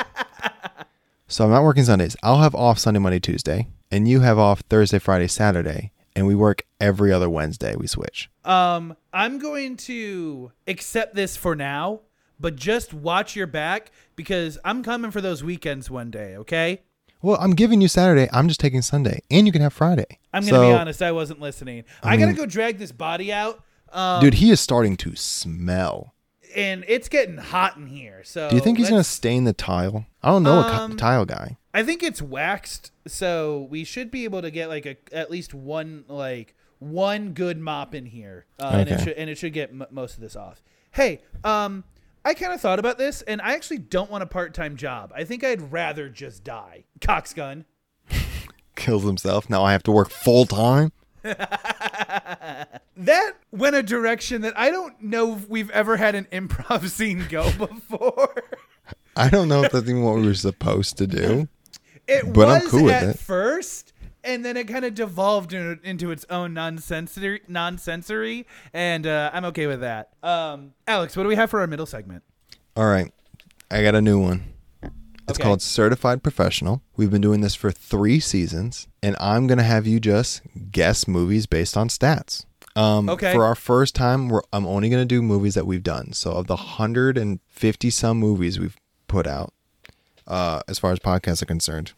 so I'm not working Sundays. I'll have off Sunday, Monday, Tuesday, and you have off Thursday, Friday, Saturday, and we work every other Wednesday. We switch. um I'm going to accept this for now, but just watch your back because I'm coming for those weekends one day. Okay. Well, I'm giving you Saturday. I'm just taking Sunday, and you can have Friday. I'm gonna So, be honest. I wasn't listening. I, gotta go drag this body out. Um, dude. He is starting to smell. and it's getting hot in here. So Do you think he's gonna stain the tile? I don't know a Um, co- tile guy. I think it's waxed, so we should be able to get like a at least one like one good mop in here, uh, and it should and it should get m- most of this off. Hey, um, I kind of thought about this, and I actually don't want a part time job. I think I'd rather just die. Coxgun. Kills himself. Now I have to work full time. That went a direction that I don't know if we've ever had an improv scene go before. I don't know if that's even what we were supposed to do. It But I'm was cool with at it. first, and then it kind of devolved into, into its own non-sensory, non-sensory, and uh, I'm okay with that. Um, Alex, what do we have for our middle segment? All right. I got a new one. It's Okay. called Certified Professional. We've been doing this for three seasons, and I'm going to have you just guess movies based on stats. Um, Okay. For our first time, we're, I'm only going to do movies that we've done. So, of the 150 some movies we've put out, uh, as far as podcasts are concerned,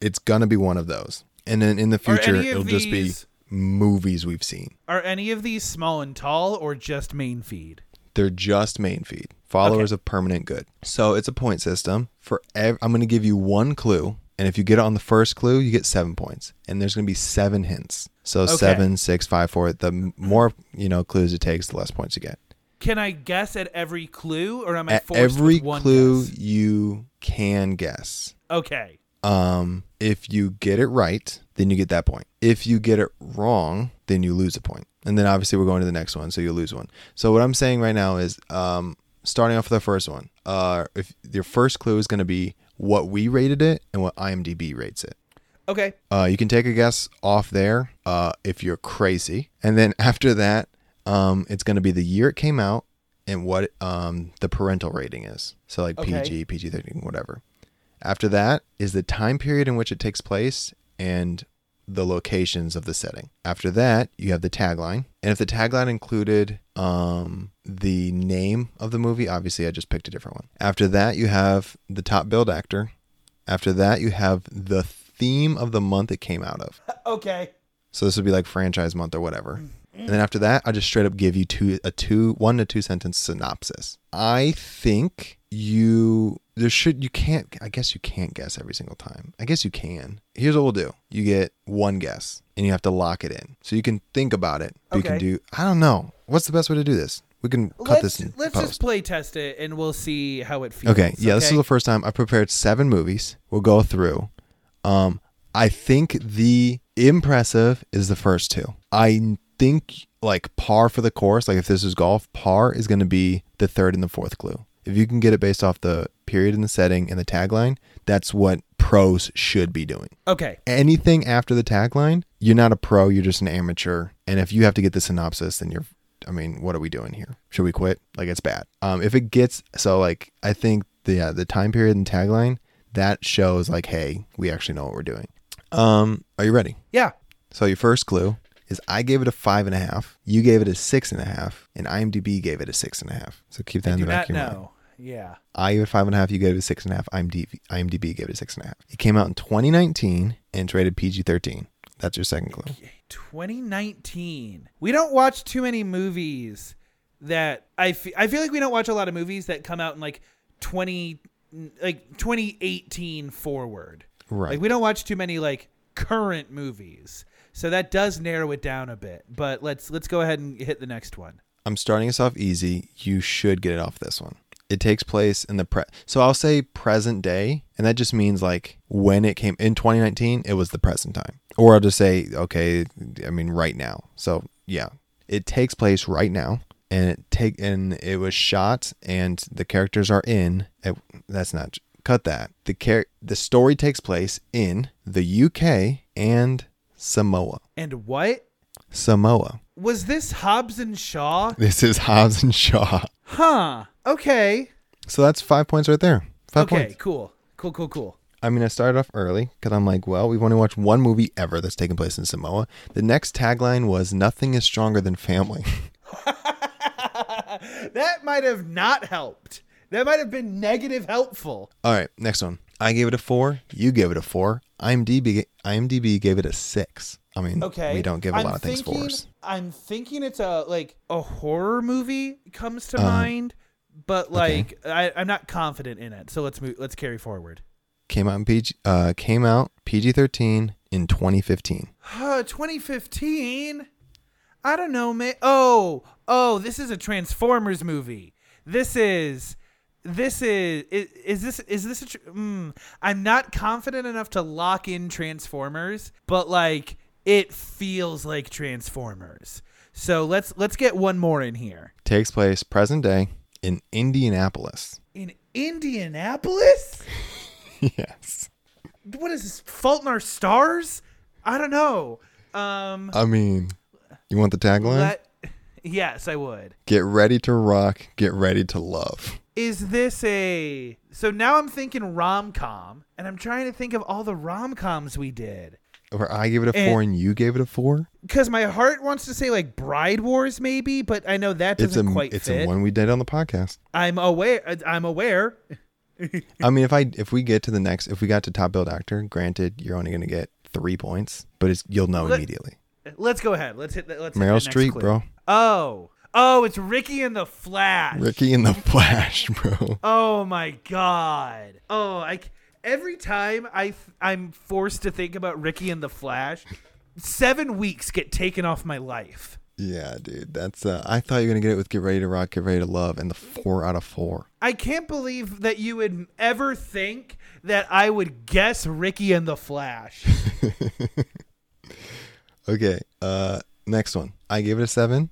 it's going to be one of those. And then in the future, it'll just be movies we've seen. Are any of these small and tall, or just main feed? They're just main feed. Followers of permanent good. So it's a point system. For ev- I'm going to give you one clue, and if you get it on the first clue, you get seven points. And there's going to be seven hints. So Okay. seven, six, five, four. The more you know clues it takes, the less points you get. Can I guess at every clue, or am I At forced every clue guess? you can guess. Okay. Um, if you get it right, then you get that point. If you get it wrong, then you lose a point. And then obviously we're going to the next one, so you lose one. So what I'm saying right now is, um, starting off with the first one, uh, if your first clue is going to be what we rated it and what IMDb rates it. Okay. Uh, you can take a guess off there uh, if you're crazy. And then after that, um, it's going to be the year it came out and what um, the parental rating is. So, like Okay. PG, PG 13, whatever. After that is the time period in which it takes place and the locations of the setting. After that, you have the tagline. And if the tagline included um, the name of the movie, obviously I just picked a different one. After that, you have the top billed actor. After that, you have the theme of the month it came out of. Okay. So this would be like franchise month or whatever. And then after that, I just straight up give you two a two one to two sentence synopsis. I think you there should you can't I guess you can't guess every single time. I guess you can. Here's what we'll do. You get one guess and you have to lock it in. So you can think about it. But You can do I don't know. What's the best way to do this? We can cut let's this in let's post. just play test it and we'll see how it feels. Okay, yeah, this is the first time I've prepared seven movies. We'll go through. Um, I think the impressive is the first two. I think like par for the course, like if this is golf, par is going to be the third and the fourth clue. If you can get it based off the period and the setting and the tagline, that's what pros should be doing. Okay. Anything after the tagline, you're not a pro, you're just an amateur. And if you have to get the synopsis, then you're I mean, what are we doing here? Should we quit? Like it's bad. Um if it gets so like I think the the time period and tagline, that shows like, hey, we actually know what we're doing. Um, are you ready? Yeah. So your first clue is I gave it a five and a half, you gave it a six and a half, and IMDb gave it a six and a half. So keep that I in the back of your mind. Yeah. I gave it five and a half. You gave it a six and a half. IMDb, IMDb gave it a six and a half. It came out in 2019 and it's rated PG 13. That's your second clue. 2019. We don't watch too many movies that I fe- I feel like we don't watch a lot of movies that come out in like 20 like 2018 forward. Right. Like we don't watch too many like current movies. So that does narrow it down a bit. But let's let's go ahead and hit the next one. I'm starting us off easy. You should get it off this one. It takes place in the pre. So I'll say present day, and that just means like when it came in 2019, it was the present time. Or I'll just say, okay, I mean right now. So yeah, it takes place right now, and it take and it was shot, and the characters are in. It, that's not cut that. The char- the story takes place in the UK and Samoa. And what? Samoa. Was this Hobbs and Shaw? This is Hobbs and Shaw. Huh. Okay. So that's five points right there. Five okay, points. cool. Cool, cool, cool. I mean, I started off early because I'm like, well, we've only watched one movie ever that's taken place in Samoa. The next tagline was "Nothing is stronger than family." that might have not helped. That might have been negative helpful. All right, next one. I gave it a four. You gave it a four. IMDb IMDb gave it a six. I mean, Okay. we don't give a I'm lot of things thinking, fours. I'm thinking it's a like a horror movie comes to Uh, mind, but like I, I'm not confident in it. So let's move. Let's carry forward. Came out in PG. Uh, came out PG thirteen in 2015. Uh, 2015. I don't know, man. Oh, oh, this is a Transformers movie. This is. This is, is is this is this a tr- mm, I'm not confident enough to lock in Transformers, but like it feels like Transformers. So let's let's get one more in here. Takes place present day in Indianapolis. In Indianapolis? yes. What is this? Fault in Our Stars? I don't know. Um I mean, you want the tagline? let, Yes, I would. Get ready to rock. Get ready to love. Is this a So now I'm thinking rom-com and I'm trying to think of all the rom-coms we did. Where I gave it a And- four and you gave it a four. Cuz my heart wants to say like Bride Wars maybe, but I know that It's a doesn't quite it's fit. a one we did on the podcast. I'm aware uh, I'm aware. I mean, if I if we get to the next, if we got to top build actor, granted, you're only gonna get three points, but it's you'll know Let- immediately. Let's go ahead. Let's hit that. Let's hit Meryl that Streep, bro. Oh, oh, it's Ricki and the Flash. Ricki in the Flash, bro. Oh my god. Oh, I every time I th- I'm forced to think about Ricki and the Flash, seven weeks get taken off my life. Yeah, dude. That's uh I thought you were gonna get it with Get Ready to Rock, Get Ready to Love, and the four out of four. I can't believe that you would ever think that I would guess Ricki and the Flash. Okay, uh next one. I gave it a seven.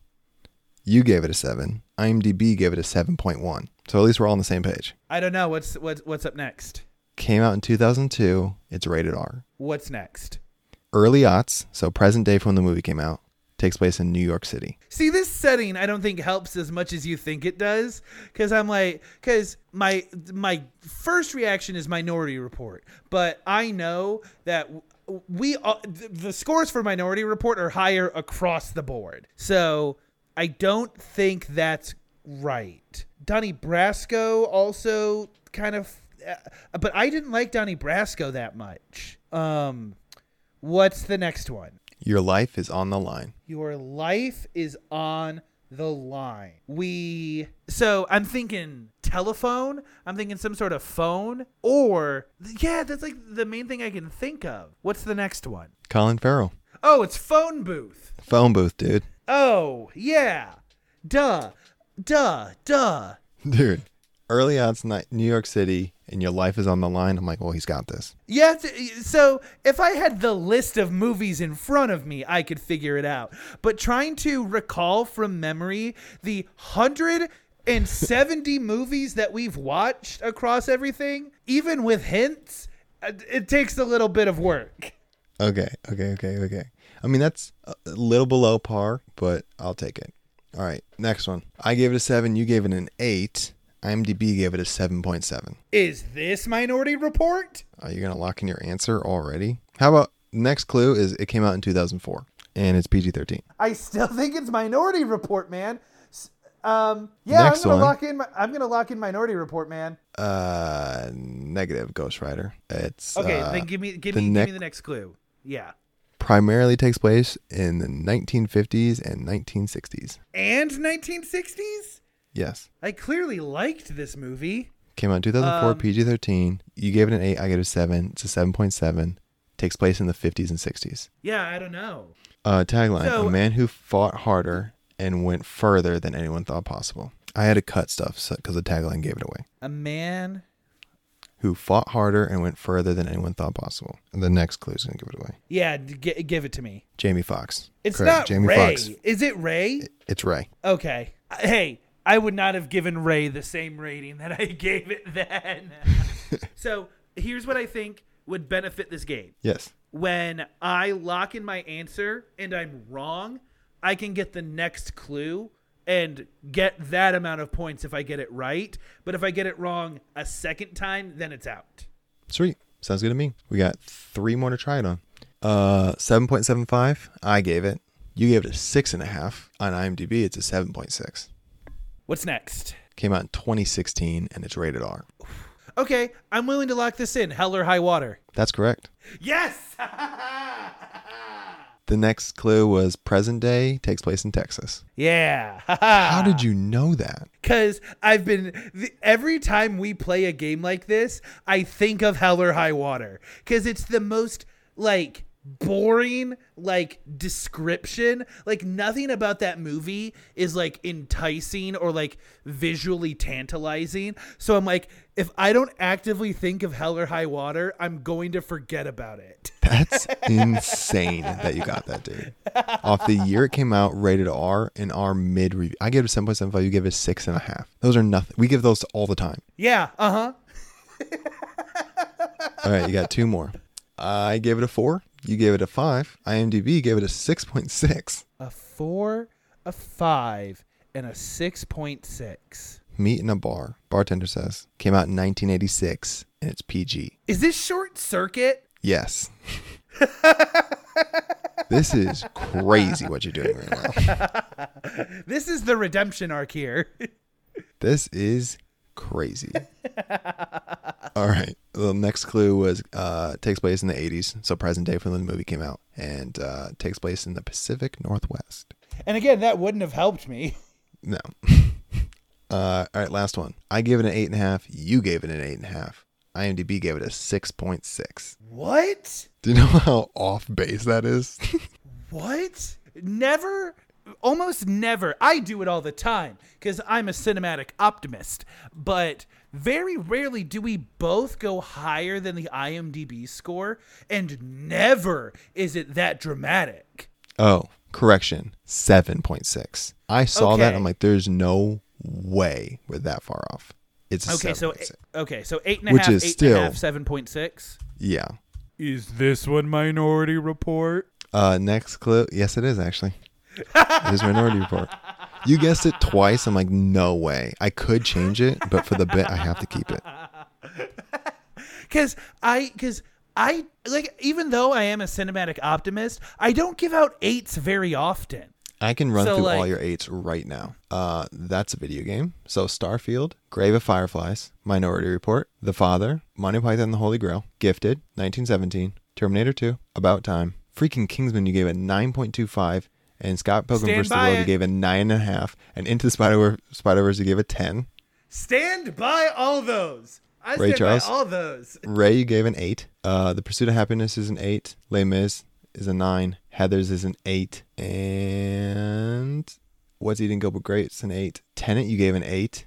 You gave it a seven. IMDB gave it a seven point one. So at least we're all on the same page. I don't know what's what's what's up next. Came out in two thousand two. It's rated R. What's next? Early aughts, so present day from when the movie came out, takes place in New York City. See, this setting I don't think helps as much as you think it does, because I'm like, because my my first reaction is Minority Report, but I know that we uh, th- the scores for Minority Report are higher across the board, so I don't think that's right. Donnie Brasco also kind of, uh, but I didn't like Donnie Brasco that much. Um, what's the next one? Your life is on the line. Your life is on the line. We so I'm thinking telephone. I'm thinking some sort of phone or yeah, that's like the main thing I can think of. What's the next one? Colin Farrell. Oh, it's phone booth. Phone booth, dude. Oh, yeah. Duh. Duh. Duh. Dude. Early aughts night New York City and your life is on the line. I'm like, well, he's got this. Yeah, so if I had the list of movies in front of me, I could figure it out. But trying to recall from memory the 170 movies that we've watched across everything, even with hints, uh, it takes a little bit of work. Okay, okay, okay, okay. I mean, that's a little below par, but I'll take it. All right, next one. I gave it a seven. You gave it an eight. IMDb gave it a 7.7. Is this Minority Report? Are you going to lock in your answer already? How about next clue is it came out in 2004 and it's PG 13. I still think it's Minority Report, man. Um, yeah, Next I'm gonna one. lock in. mi- I'm gonna lock in Minority Report, man. Uh, negative Ghost Rider. It's Okay, uh, then give me give me neck- give me the next clue. Yeah. primarily takes place in the 1950s and 1960s. And 1960s? Yes. I clearly liked this movie. Came out in 2004, Um, PG 13. You gave it an 8, I gave it a 7. It's a 7.7. Takes place in the 50s and 60s. Yeah, I don't know. Uh, tagline So- A man who fought harder and went further than anyone thought possible. I had to cut stuff because the tagline gave it away. A man. Who fought harder and went further than anyone thought possible. And the next clue is going to give it away. Yeah, g- give it to me. Jamie Foxx. It's Correct, not Jamie Ray. Foxx. Is it Ray? It's Ray. Okay. Hey, I would not have given Ray the same rating that I gave it then. so here's what I think would benefit this game. Yes. when I lock in my answer and I'm wrong, I can get the next clue and get that amount of points if I get it right. But if I get it wrong a second time, then it's out. Sweet. Sounds good to me. We got three more to try it on. Uh, 7.75. I gave it. You gave it a 6.5. On IMDb, it's a 7.6. What's next? Came out in 2016 and it's rated R. Okay, I'm willing to lock this in. Hell or high water. That's correct. Yes! The next clue was present day, takes place in Texas. yeah. How did you know that? Because I've been th- every time we play a game like this, I think of Hell or High Water because it's the most like boring like description. Like nothing about that movie is like enticing or like visually tantalizing. So I'm like, if I don't actively think of Hell or High Water, I'm going to forget about it. That's insane that you got that, dude. Off the year it came out, rated R and R mid review. I gave it a 7.75. You give it a 6.5. Those are nothing. We give those all the time. Yeah. Uh huh. All right, you got two more. I gave it a four. You gave it a five. IMDb gave it a 6.6. A four, a five, and a six point six. Meet in a bar. Bartender says. Came out in 1986 and it's PG. Is this short circuit? Yes. this is crazy what you're doing right now. This is the redemption arc here. This is crazy. All right. The next clue was uh takes place in the 80s, so present day from when the movie came out, and uh takes place in the Pacific Northwest. and again, that wouldn't have helped me. No. uh, all right, last one. I gave it an eight and a half. You gave it an eight and a half. IMDb gave it a six point six. What? Do you know how off base that is? What? Never almost never I do it all the time cuz I'm a cinematic optimist, but very rarely do we both go higher than the IMDb score and never is it that dramatic. Oh, correction, seven point six. I saw that. I'm like, there's no way we're that far off. It's a Okay, so 7.6. okay, so eight and a Which half, is eight and a half, still- seven point six. yeah. Is this one Minority Report? Uh, next clip. Yes, it is actually. it is Minority Report. You guessed it twice. I'm like, no way. I could change it, but for the bit, I have to keep it. Cause I, cause I like, even though I am a cinematic optimist, I don't give out eights very often. I can run So, through all your eights right now. Uh, that's a video game. So Starfield, Grave of Fireflies, Minority Report, The Father, Monty Python and the Holy Grail, Gifted, 1917, Terminator 2, About Time, freaking Kingsman you gave a 9.25, and Scott Pilgrim Stand vs. the World you gave a nine and a half, and Into the Spider Spider Verse you gave a 10. Stand by all those. I Ray stand Charles? by all those. Ray you gave an eight. Uh, The Pursuit of Happiness is an eight. Les Mis is a nine. Heather's is an eight. And What's Eating Gilbert Grape? It's an eight. Tenet you gave an eight.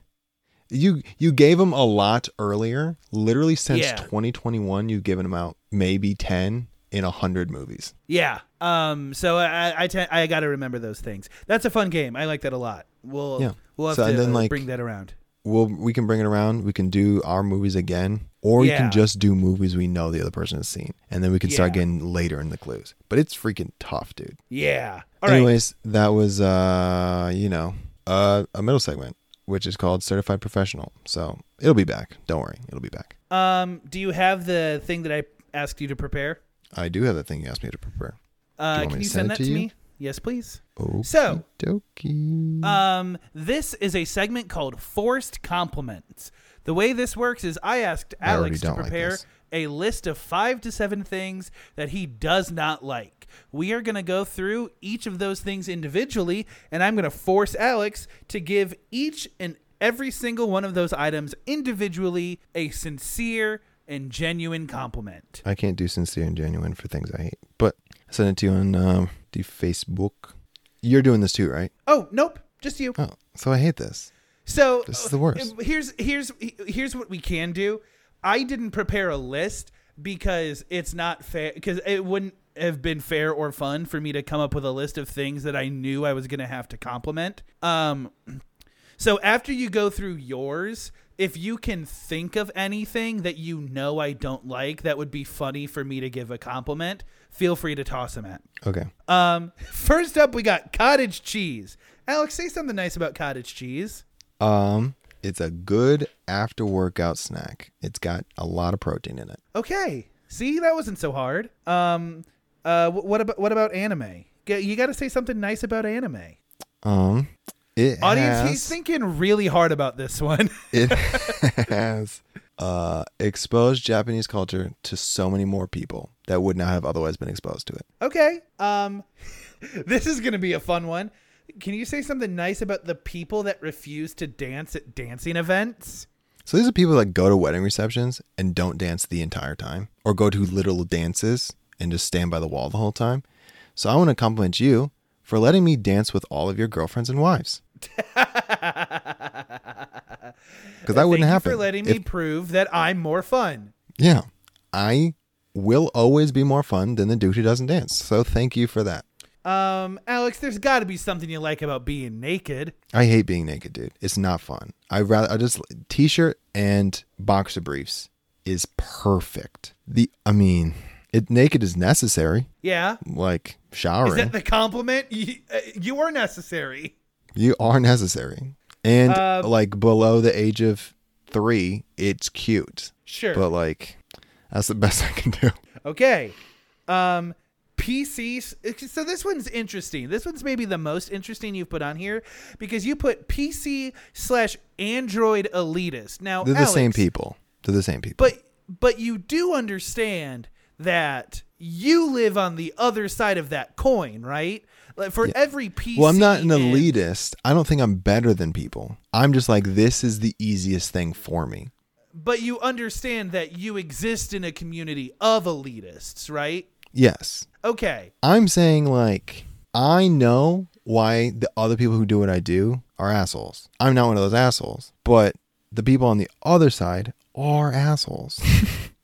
You you gave them a lot earlier. Literally since Yeah. 2021, you've given them out maybe 10 in a hundred movies. Yeah. Um. So I I, te- I got to remember those things. That's a fun game. I like that a lot. We'll Yeah. we'll have So, to and then, uh, like- bring that around. Well, we can bring it around. We can do our movies again, or we can just do movies we know the other person has seen, and then we can start getting later in the clues. But it's freaking tough, dude. Yeah. All right. Anyways, that was uh, you know, uh, a middle segment, which is called Certified Professional. So it'll be back. Don't worry, it'll be back. Um. Do you have the thing that I asked you to prepare? I do have that thing you asked me to prepare. Uh, want can you send send that to to me? Yes, please. Okie So- dokie. Um, this is a segment called Forced Compliments. The way this works is I asked I Alex to don't like prepare a list of five to seven things that he does not like. We are going to go through each of those things individually, and I'm going to force Alex to give each and every single one of those items individually a sincere and genuine compliment. I can't do sincere and genuine for things I hate, but I send it to you on um, the Facebook. You're doing this too, right? Oh, nope, just you. Oh, so I hate this. So This is the worst. uh, Here's here's here's what we can do. I didn't prepare a list because it's not fair because it wouldn't have been fair or fun for me to come up with a list of things that I knew I was going to have to compliment. Um so after you go through yours, if you can think of anything that you know I don't like that would be funny for me to give a compliment, feel free to toss them at. Okay. Um first up we got cottage cheese. Alex, say something nice about cottage cheese. Um, it's a good after workout snack. It's got a lot of protein in it. Okay. See, that wasn't so hard. Um, uh, what about what about anime? You got to say something nice about anime. Um, it Audience, has, he's thinking really hard about this one. it has uh exposed Japanese culture to so many more people that would not have otherwise been exposed to it. okay. Um, this is gonna be a fun one. Can you say something nice about the people that refuse to dance at dancing events? So these are people that go to wedding receptions and don't dance the entire time, or go to literal dances and just stand by the wall the whole time. So I want to compliment you for letting me dance with all of your girlfriends and wives. Because that wouldn't Thank happen. you for letting if- me prove that I'm more fun. Yeah. I will always be more fun than the dude who doesn't dance. So thank you for that. Um, Alex, there's got to be something you like about being naked. I hate being naked, dude. It's not fun. I rather I just t-shirt and boxer briefs is perfect. The I mean, it naked is necessary, Yeah. like showering. Is that the compliment? You, uh, you are necessary. You are necessary. And Uh, like below the age of 3, it's cute. Sure. But like that's the best I can do. Okay. Um PCs so this one's interesting. This one's maybe the most interesting you've put on here because you put PC slash Android elitist. Now They're the same people. They're the same people. But but you do understand that you live on the other side of that coin, right? Like for every PC Well, I'm not an elitist. I don't think I'm better than people. I'm just like this is the easiest thing for me. but you understand that you exist in a community of elitists, right? Yes. Okay. I'm saying like I know why the other people who do what I do are assholes. I'm not one of those assholes, but the people on the other side are assholes.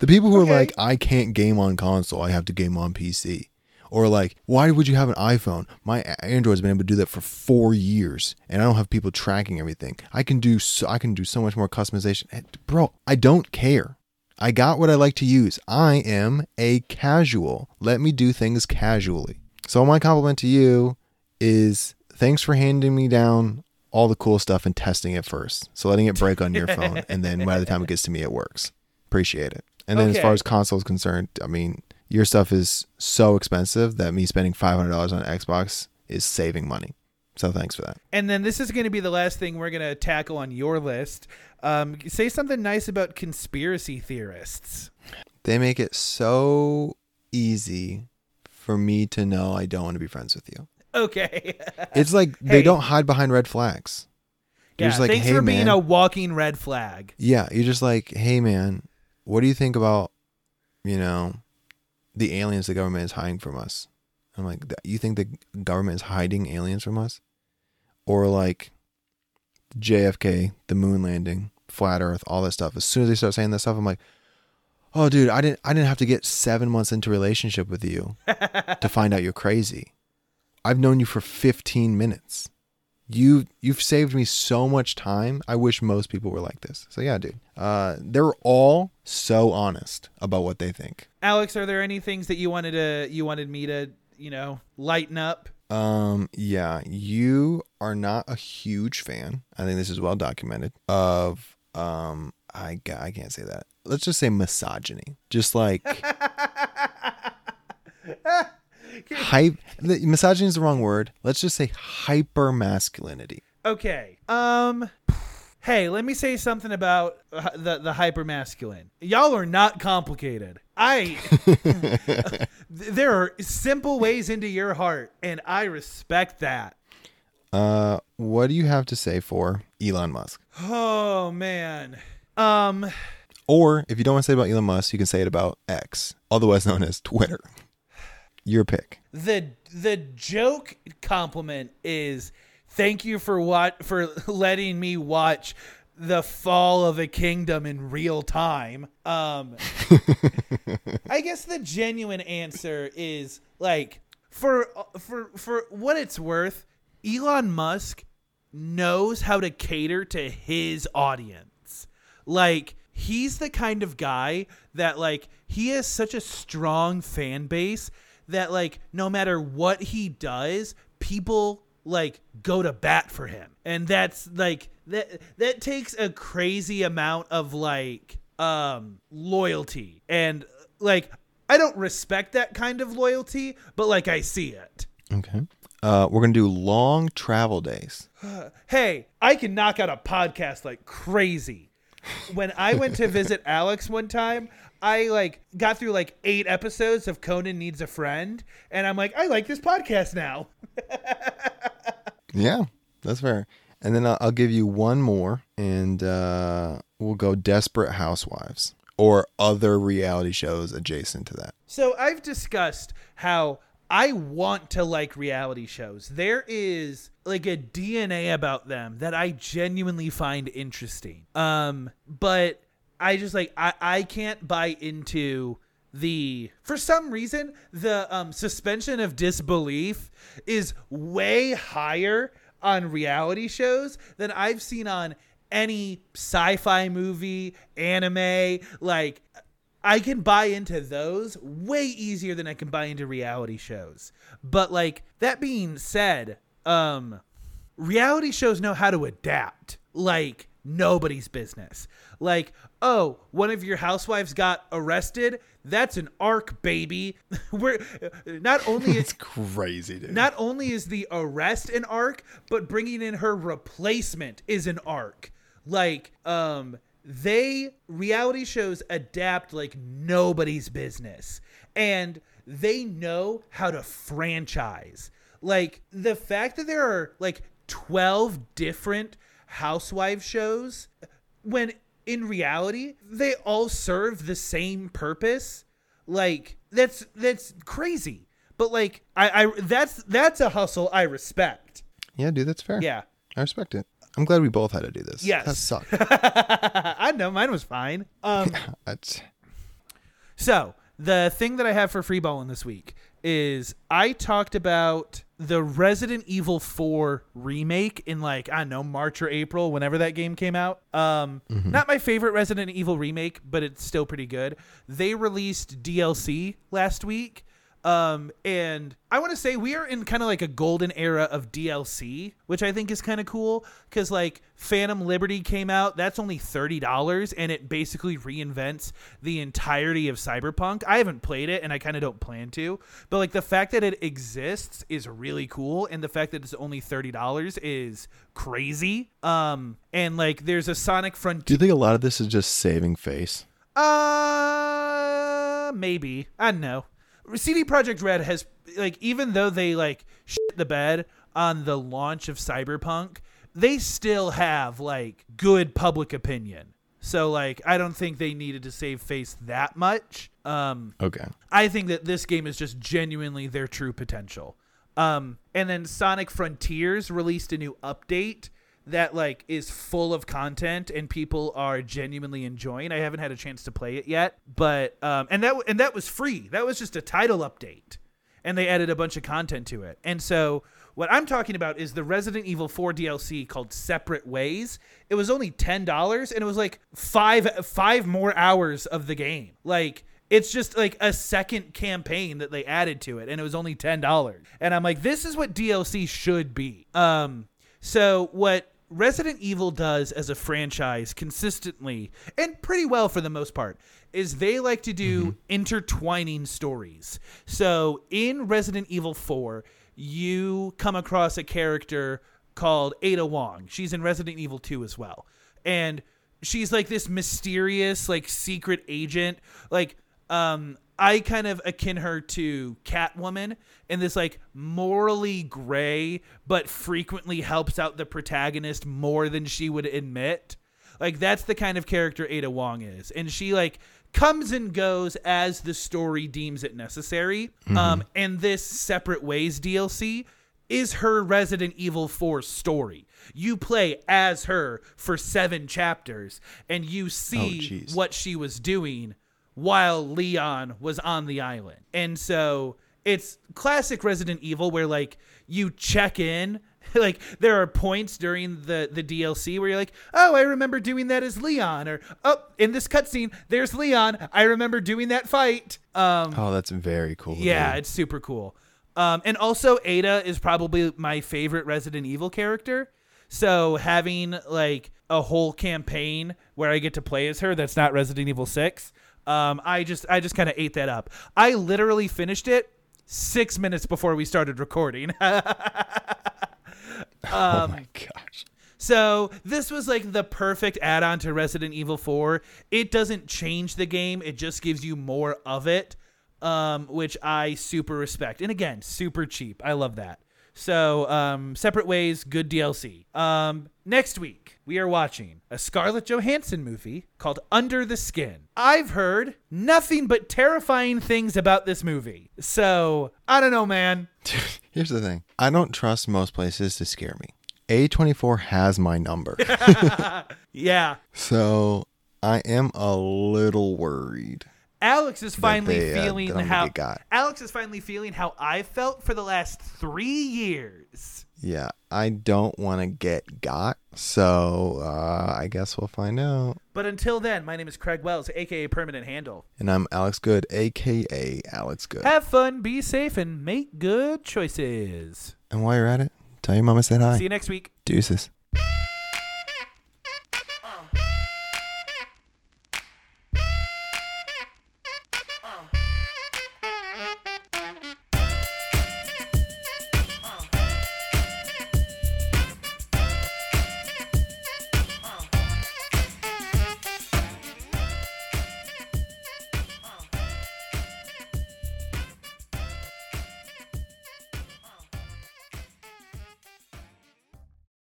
the people who Okay. are like, I can't game on console, I have to game on PC. Or like, why would you have an iPhone? My Android's been able to do that for four years, and I don't have people tracking everything. I can do so, I can do so much more customization, Eh, bro. I don't care. I got what I like to use. I am a casual. Let me do things casually. So my compliment to you is thanks for handing me down all the cool stuff and testing it first. So letting it break on your phone and then by the time it gets to me it works. Appreciate it. And then as far Okay. as consoles concerned, I mean, your stuff is so expensive that me spending $500 on Xbox is saving money. So thanks for that. And then this is going to be the last thing we're going to tackle on your list. Um, say something nice about conspiracy theorists. They make it so easy for me to know I don't want to be friends with you. Okay. It's like Hey. they don't hide behind red flags. You're yeah, just like, thanks hey for being a walking red flag. yeah, you're just like, hey man, what do you think about, you know, the aliens the government is hiding from us? I'm like, you think the government is hiding aliens from us, or like JFK, the moon landing, flat Earth, all that stuff? As soon as they start saying that stuff, I'm like, oh dude, I didn't, I didn't have to get seven months into relationship with you to find out you're crazy. I've known you for 15 minutes. You you've saved me so much time. I wish most people were like this. So yeah, dude. Uh, they're all so honest about what they think. Alex, are there any things that you wanted to you wanted me to you know lighten up? Um, yeah, you are not a huge fan. I think this is well documented of um I I can't say that. Let's just say misogyny. Just like hype misogyny is the wrong word. Let's just say hyper masculinity. Okay. Um. Hey, let me say something about uh, the the hyper masculine. Y'all are not complicated. I there are simple ways into your heart, and I respect that. Uh, what do you have to say for Elon Musk? Oh man. Um. Or if you don't want to say about Elon Musk, you can say it about X, otherwise known as Twitter. Your pick. the the joke compliment is thank you for what for letting me watch the fall of a kingdom in real time um i guess the genuine answer is like for for for what it's worth elon musk knows how to cater to his audience like he's the kind of guy that like he has such a strong fan base that like no matter what he does people like go to bat for him and that's like that that takes a crazy amount of like um loyalty and like i don't respect that kind of loyalty but like i see it Okay. Uh, we're gonna do long travel days. hey, I can knock out a podcast like crazy. When I went to visit Alex one time, I like got through like eight episodes of Conan Needs a Friend, and I'm like, I like this podcast now. Yeah, that's fair. And then I'll, I'll give you one more, and uh, we'll go Desperate Housewives or other reality shows adjacent to that. So I've discussed how I want to like reality shows. There is like a DNA about them that I genuinely find interesting. Um, but I just like I, I can't buy into the for some reason the um suspension of disbelief is way higher on reality shows than I've seen on any sci-fi movie, anime, like I can buy into those way easier than I can buy into reality shows. But like that being said, um reality shows know how to adapt like nobody's business. Like, oh, one of your housewives got arrested. That's an arc, baby. We're not only is Crazy, dude. not only is the arrest an arc, but bringing in her replacement is an arc. Like, um, they reality shows adapt like nobody's business, and they know how to franchise. Like the fact that there are like twelve different housewife shows, when in reality they all serve the same purpose. Like that's that's crazy. but like I, I that's that's a hustle I respect. Yeah, dude, that's fair. Yeah. I respect it. I'm glad we both had to do this. Yes. That sucked. I know mine was fine. Um That's So the thing that I have for free balling this week is I talked about the Resident Evil 4 remake in like I don't know March or April whenever that game came out. Um, not my favorite Resident Evil remake, but it's still pretty good. They released DLC last week. Um, and I want to say we are in kind of like a golden era of DLC, which I think is kind of cool because like Phantom Liberty came out, that's only $30 and it basically reinvents the entirety of Cyberpunk. I haven't played it and I kind of don't plan to, but like the fact that it exists is really cool and the fact that it's only $30 is crazy. Um, and like there's a Sonic Frontier. Do you think a lot of this is just saving face? Uh, maybe. I don't know. CD Projekt Red has like even though they like shit the bed on the launch of Cyberpunk, they still have like good public opinion. So like I don't think they needed to save face that much. Um Okay. I think that this game is just genuinely their true potential. Um, and then Sonic Frontiers released a new update that like is full of content and people are genuinely enjoying. I haven't had a chance to play it yet, but um, and that and that was free. That was just a title update, and they added a bunch of content to it. And so what I'm talking about is the Resident Evil 4 DLC called Separate Ways. It was only ten dollars, and it was like five five more hours of the game. Like it's just like a second campaign that they added to it, and it was only ten dollars. And I'm like, this is what DLC should be. Um, so what Resident Evil does as a franchise consistently and pretty well for the most part is they like to do intertwining stories. So in Resident Evil 4, you come across a character called Ada Wong. She's in Resident Evil 2 as well. And she's like this mysterious like secret agent like um I kind of akin her to Catwoman in this like morally gray, but frequently helps out the protagonist more than she would admit. Like that's the kind of character Ada Wong is, and she like comes and goes as the story deems it necessary. Um, and this separate ways DLC is her Resident Evil 4 story. You play as her for seven chapters, and you see jeez. what she was doing while Leon was on the island. And so it's classic Resident Evil where like you check in like there are points during the the DLC where you're like, "Oh, I remember doing that as Leon," or "Oh, in this cutscene, there's Leon. I remember doing that fight." Um, Oh, that's very cool. yeah, dude. it's super cool. Um, and also Ada is probably my favorite Resident Evil character. So having like a whole campaign where I get to play as her that's not Resident Evil 6, um, I just I just kind of ate that up. I literally finished it 6 minutes before we started recording. oh my gosh. So this was like the perfect add-on to Resident Evil 4. It doesn't change the game; it just gives you more of it, um, which I super respect. And again, super cheap. I love that. So um, separate ways, good DLC. Um, next week we are watching a Scarlett Johansson movie called Under the Skin. I've heard nothing but terrifying things about this movie. So I don't know, man. Here's the thing. I don't trust most places to scare me. A24 has my number. Yeah, so I am a little worried. Alex is finally they, uh, feeling how got. Alex is finally feeling how I felt for the last three years. Yeah, I don't want to get got. So uh, I guess we'll find out. But until then, my name is Craig Wells, aka Permanent Handle. And I'm Alex Good, aka Alex Good. Have fun, be safe, and make good choices. And while you're at it, tell your mama I said hi. See you next week. Deuces.